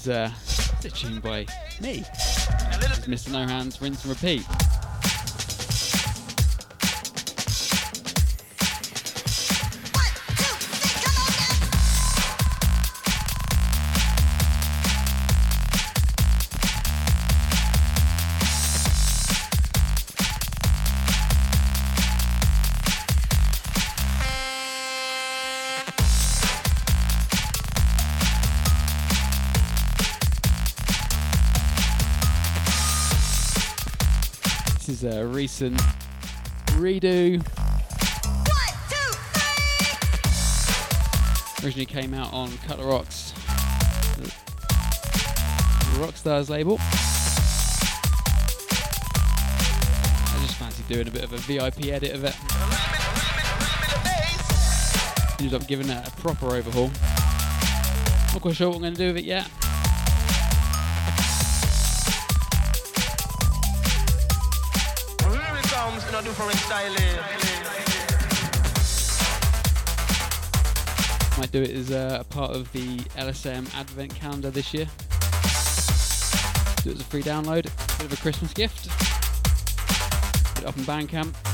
is uh, tune by me. Mr. No Hands, rinse and repeat. Recent redo. Originally came out on Cutler Rocks, Rockstars label. I just fancy doing a bit of a VIP edit of it. Ended up giving it a proper overhaul. Not quite sure what I'm going to do with it yet. Might do it as a part of the LSM Advent calendar this year. Do it as a free download, bit of a Christmas gift. Put it up in Bandcamp.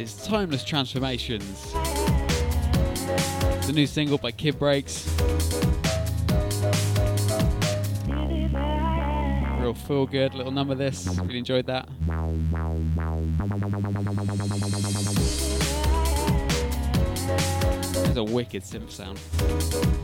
Is Timeless Transformations. The new single by Kid Breaks. Real feel good little number this. Really enjoyed that. It's a wicked synth sound.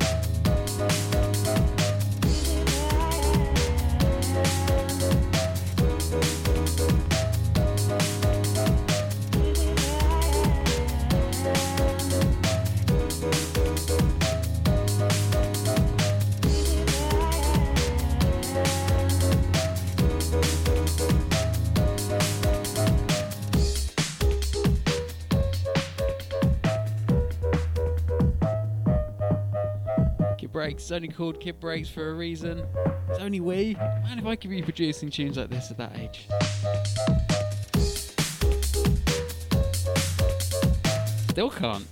Breaks. It's only called Kid Breaks for a reason. It's only we. Man, if I could be producing tunes like this at that age. Still can't.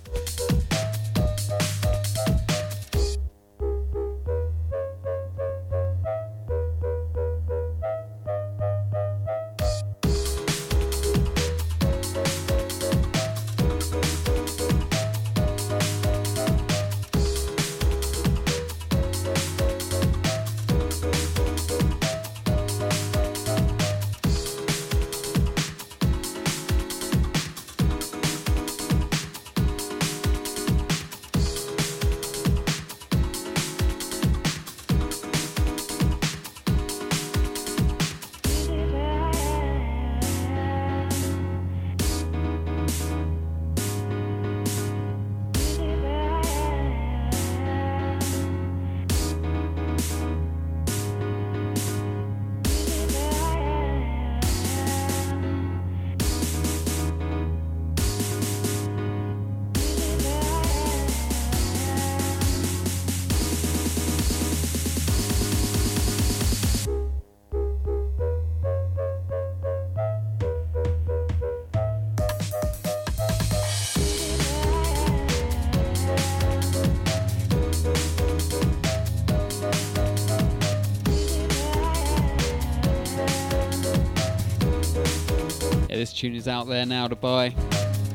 Tune is out there now to buy.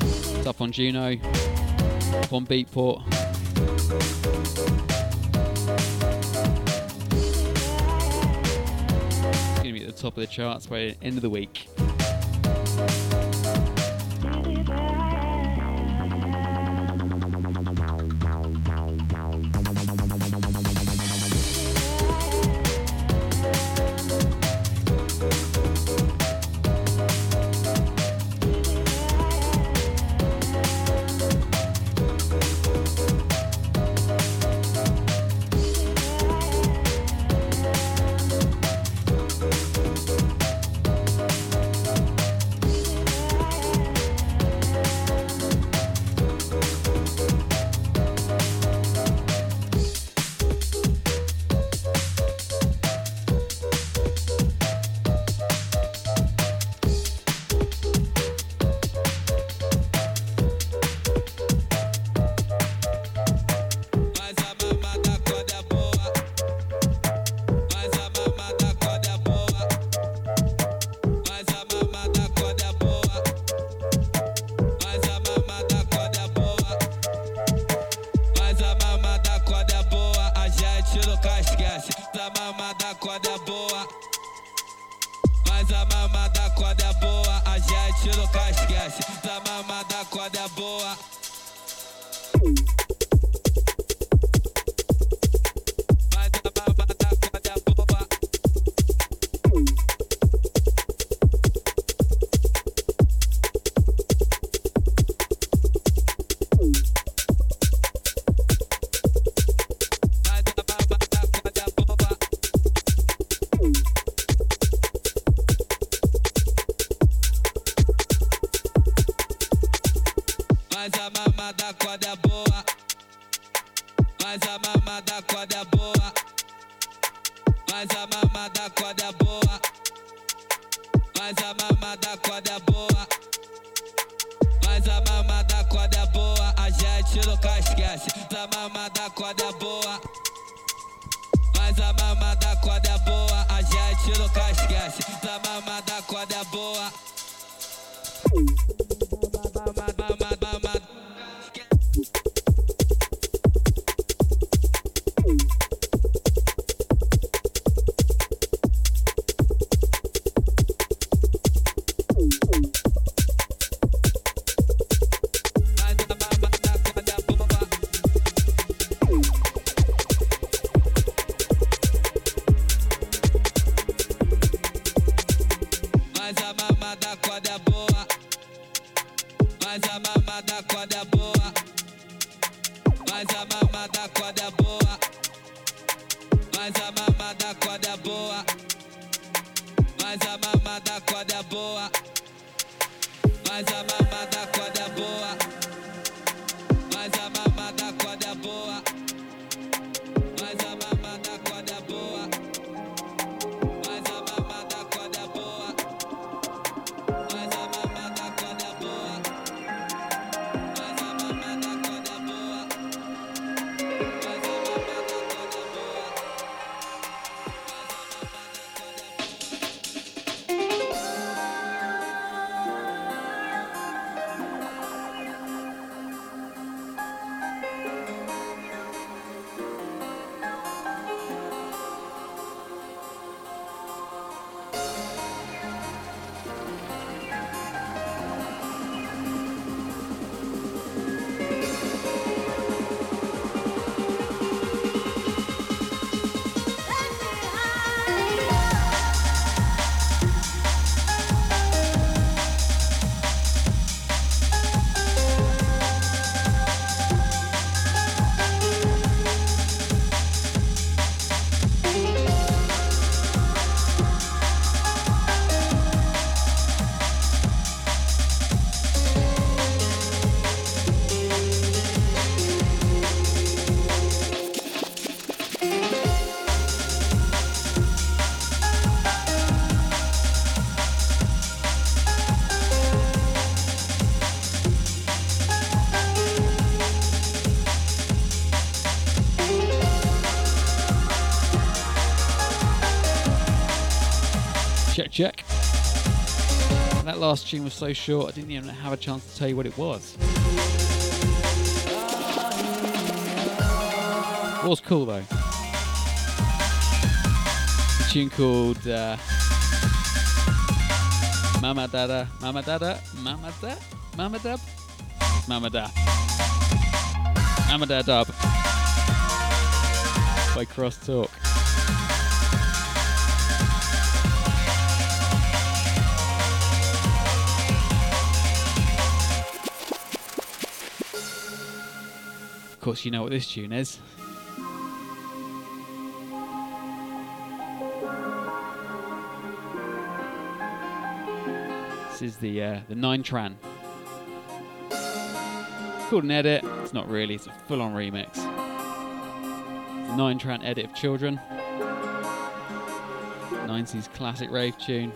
It's up on Juno, up on Beatport. It's going to be at the top of the charts by the end of the week. Last tune was so short, I didn't even have a chance to tell you what it was. It was cool though. A tune called uh, Mama Dada, Mama Dada, Mama Da, Mama Dub, Mama Da, Mama Da Dub by Cross course, you know what this tune is. This is the uh, the Nine Tran. It's called an edit. It's not really. It's a full-on remix. Nine Tran edit of Children. 90s classic rave tune.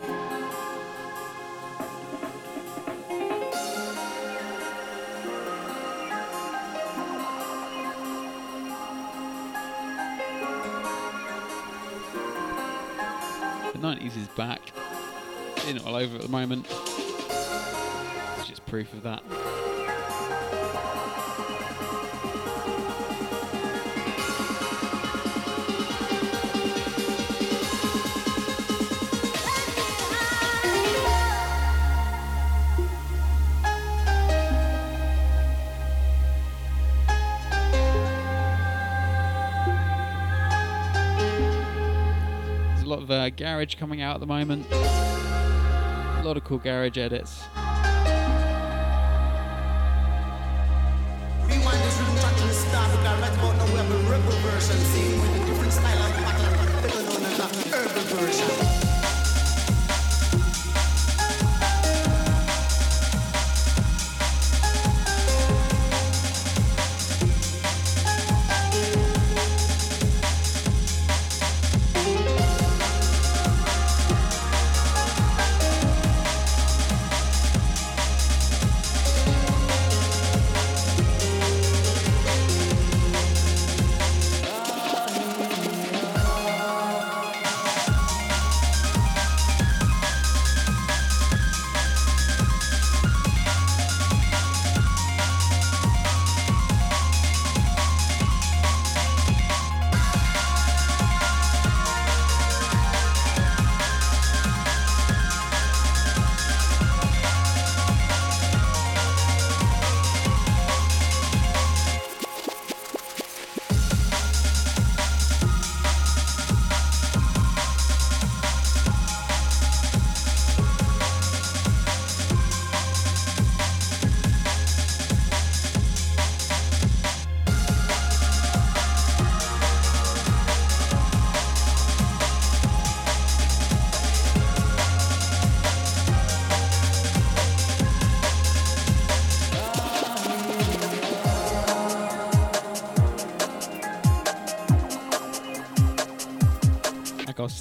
All over at the moment. It's just proof of that. There's a lot of uh, garage coming out at the moment. Lot of cool garage edits.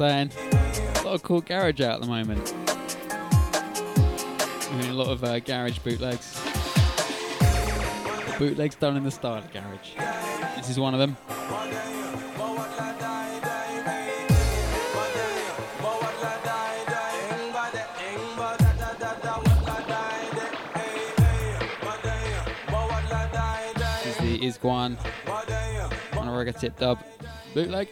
Saying, a lot of cool garage out at the moment. I mean, a lot of uh, garage bootlegs. Bootlegs done in the style of garage. This is one of them. This is the Isguan on a reggae tip dub bootleg.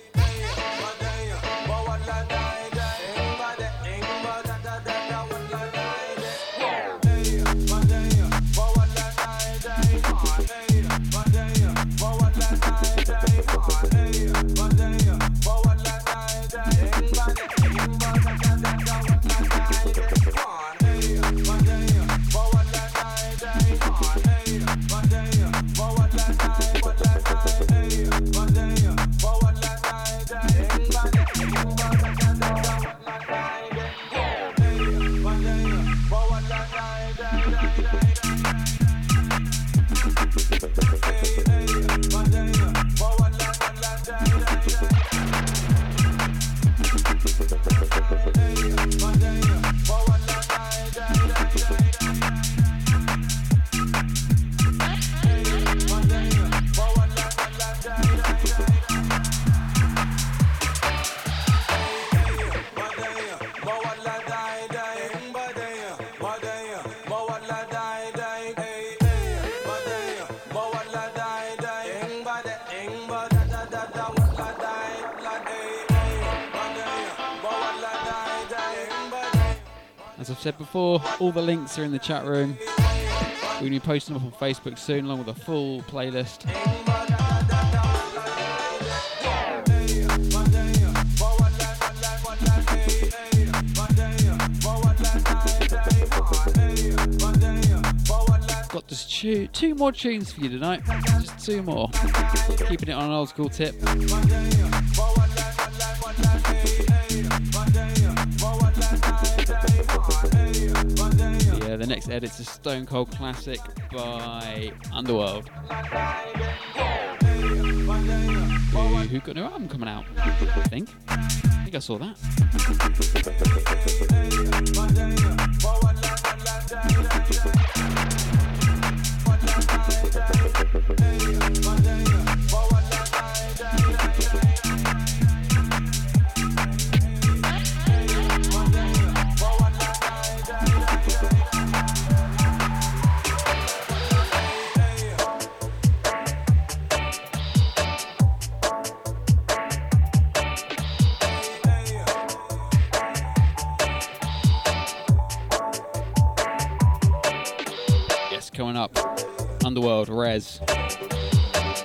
Before, all the links are in the chat room. We're going to be posting them up on Facebook soon, along with a full playlist. Got just two, two more tunes for you tonight. Just two more. Keeping it on an old school tip. Next edit's a Stone Cold Classic by Underworld. Who, got new album coming out? I think. I think I saw that. Rez.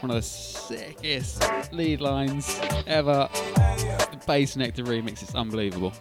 One of the sickest lead lines ever. The Bassnectar remix is unbelievable.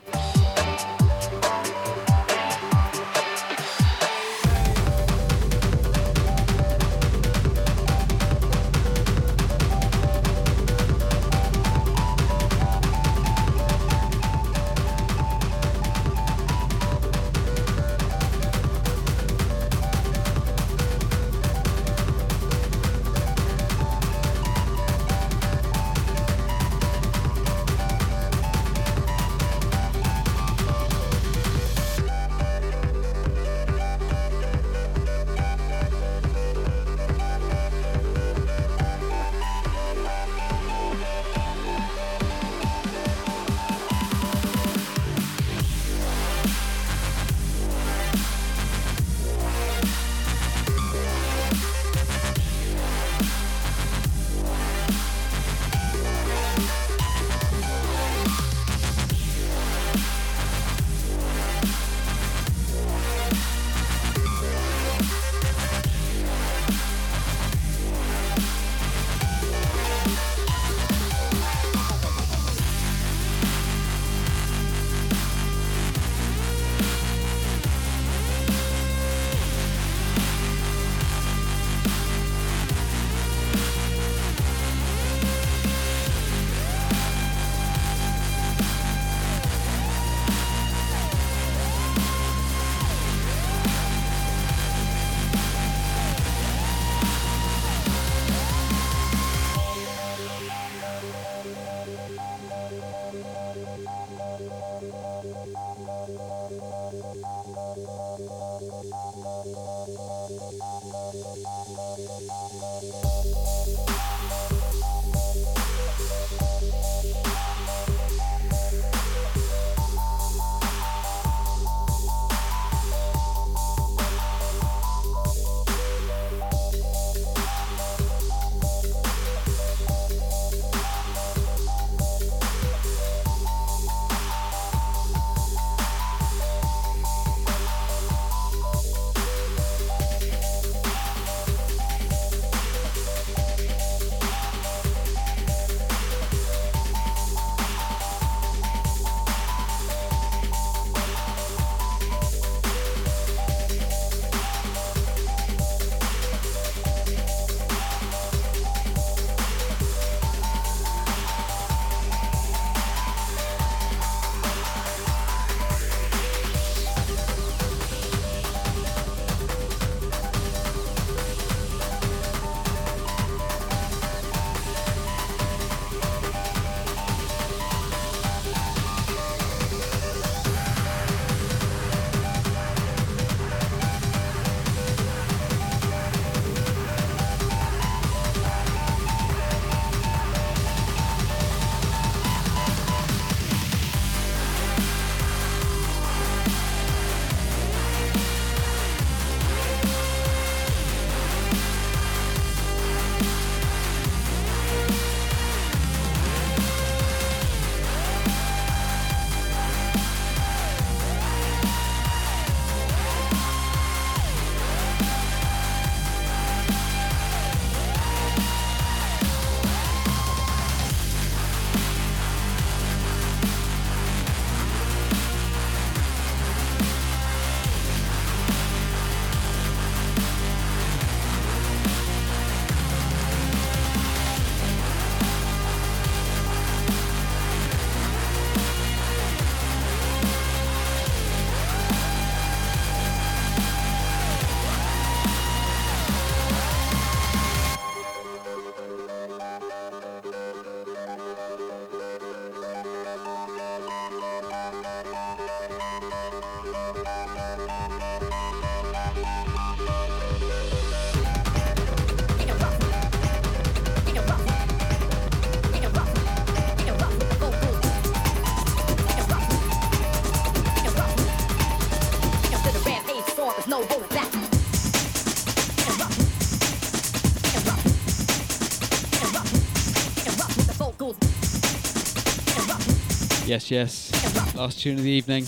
Yes, yes. Last tune of the evening.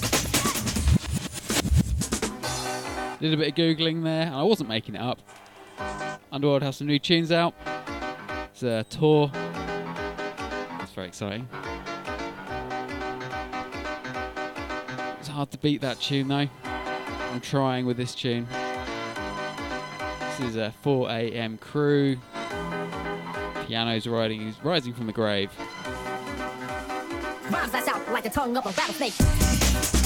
Did a bit of googling there, and I wasn't making it up. Underworld has some new tunes out. It's a tour. It's very exciting. It's hard to beat that tune though. I'm trying with this tune. This is a 4 a.m. crew. Piano's riding, rising from the grave. Tongue of a rattlesnake.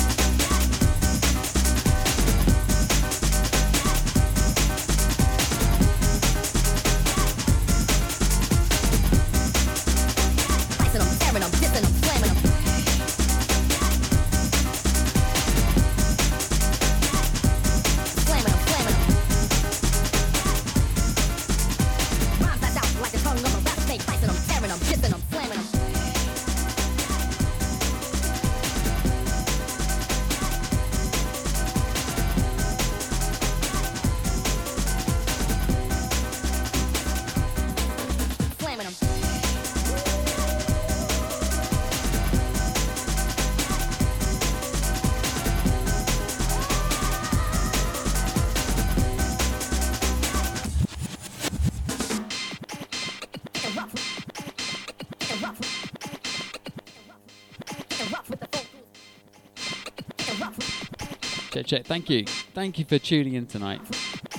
Thank you. Thank you for tuning in tonight.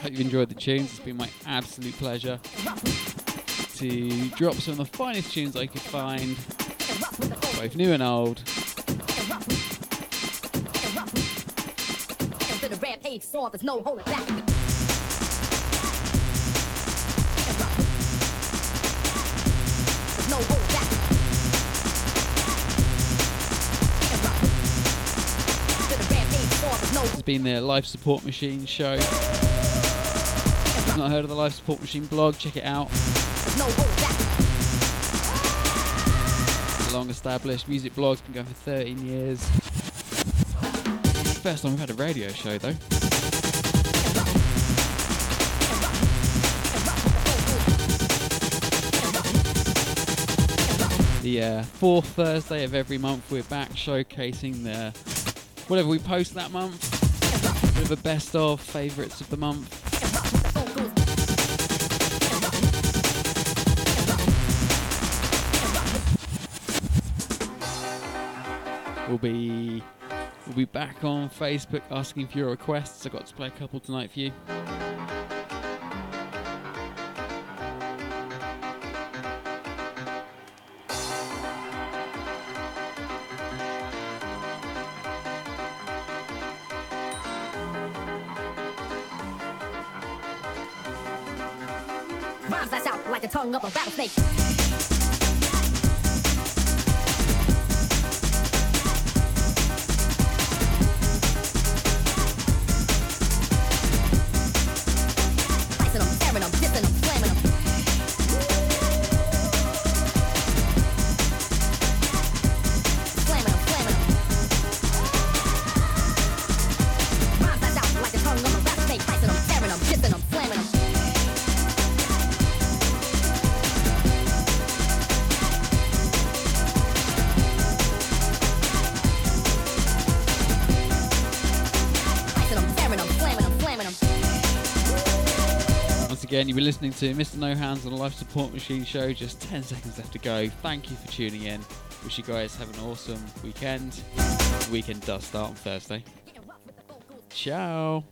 Hope you've enjoyed the tunes. It's been my absolute pleasure to drop some of the finest tunes I could find, both new and old. Rampage there's no holding back. Has been the Life Support Machine show. If you've not heard of the Life Support Machine blog, check it out. It's a long established music blog, it's been going for 13 years. First time we've had a radio show though. The uh, fourth Thursday of every month, we're back showcasing the whatever we post that month. A best of favourites of the month. We'll be we'll be back on Facebook asking for your requests. I got to play a couple tonight for you. Again, you've been listening to Mr. No Hands on the Life Support Machine show. Just 10 seconds left to go. Thank you for tuning in. Wish you guys have an awesome weekend. The weekend does start on Thursday. Ciao.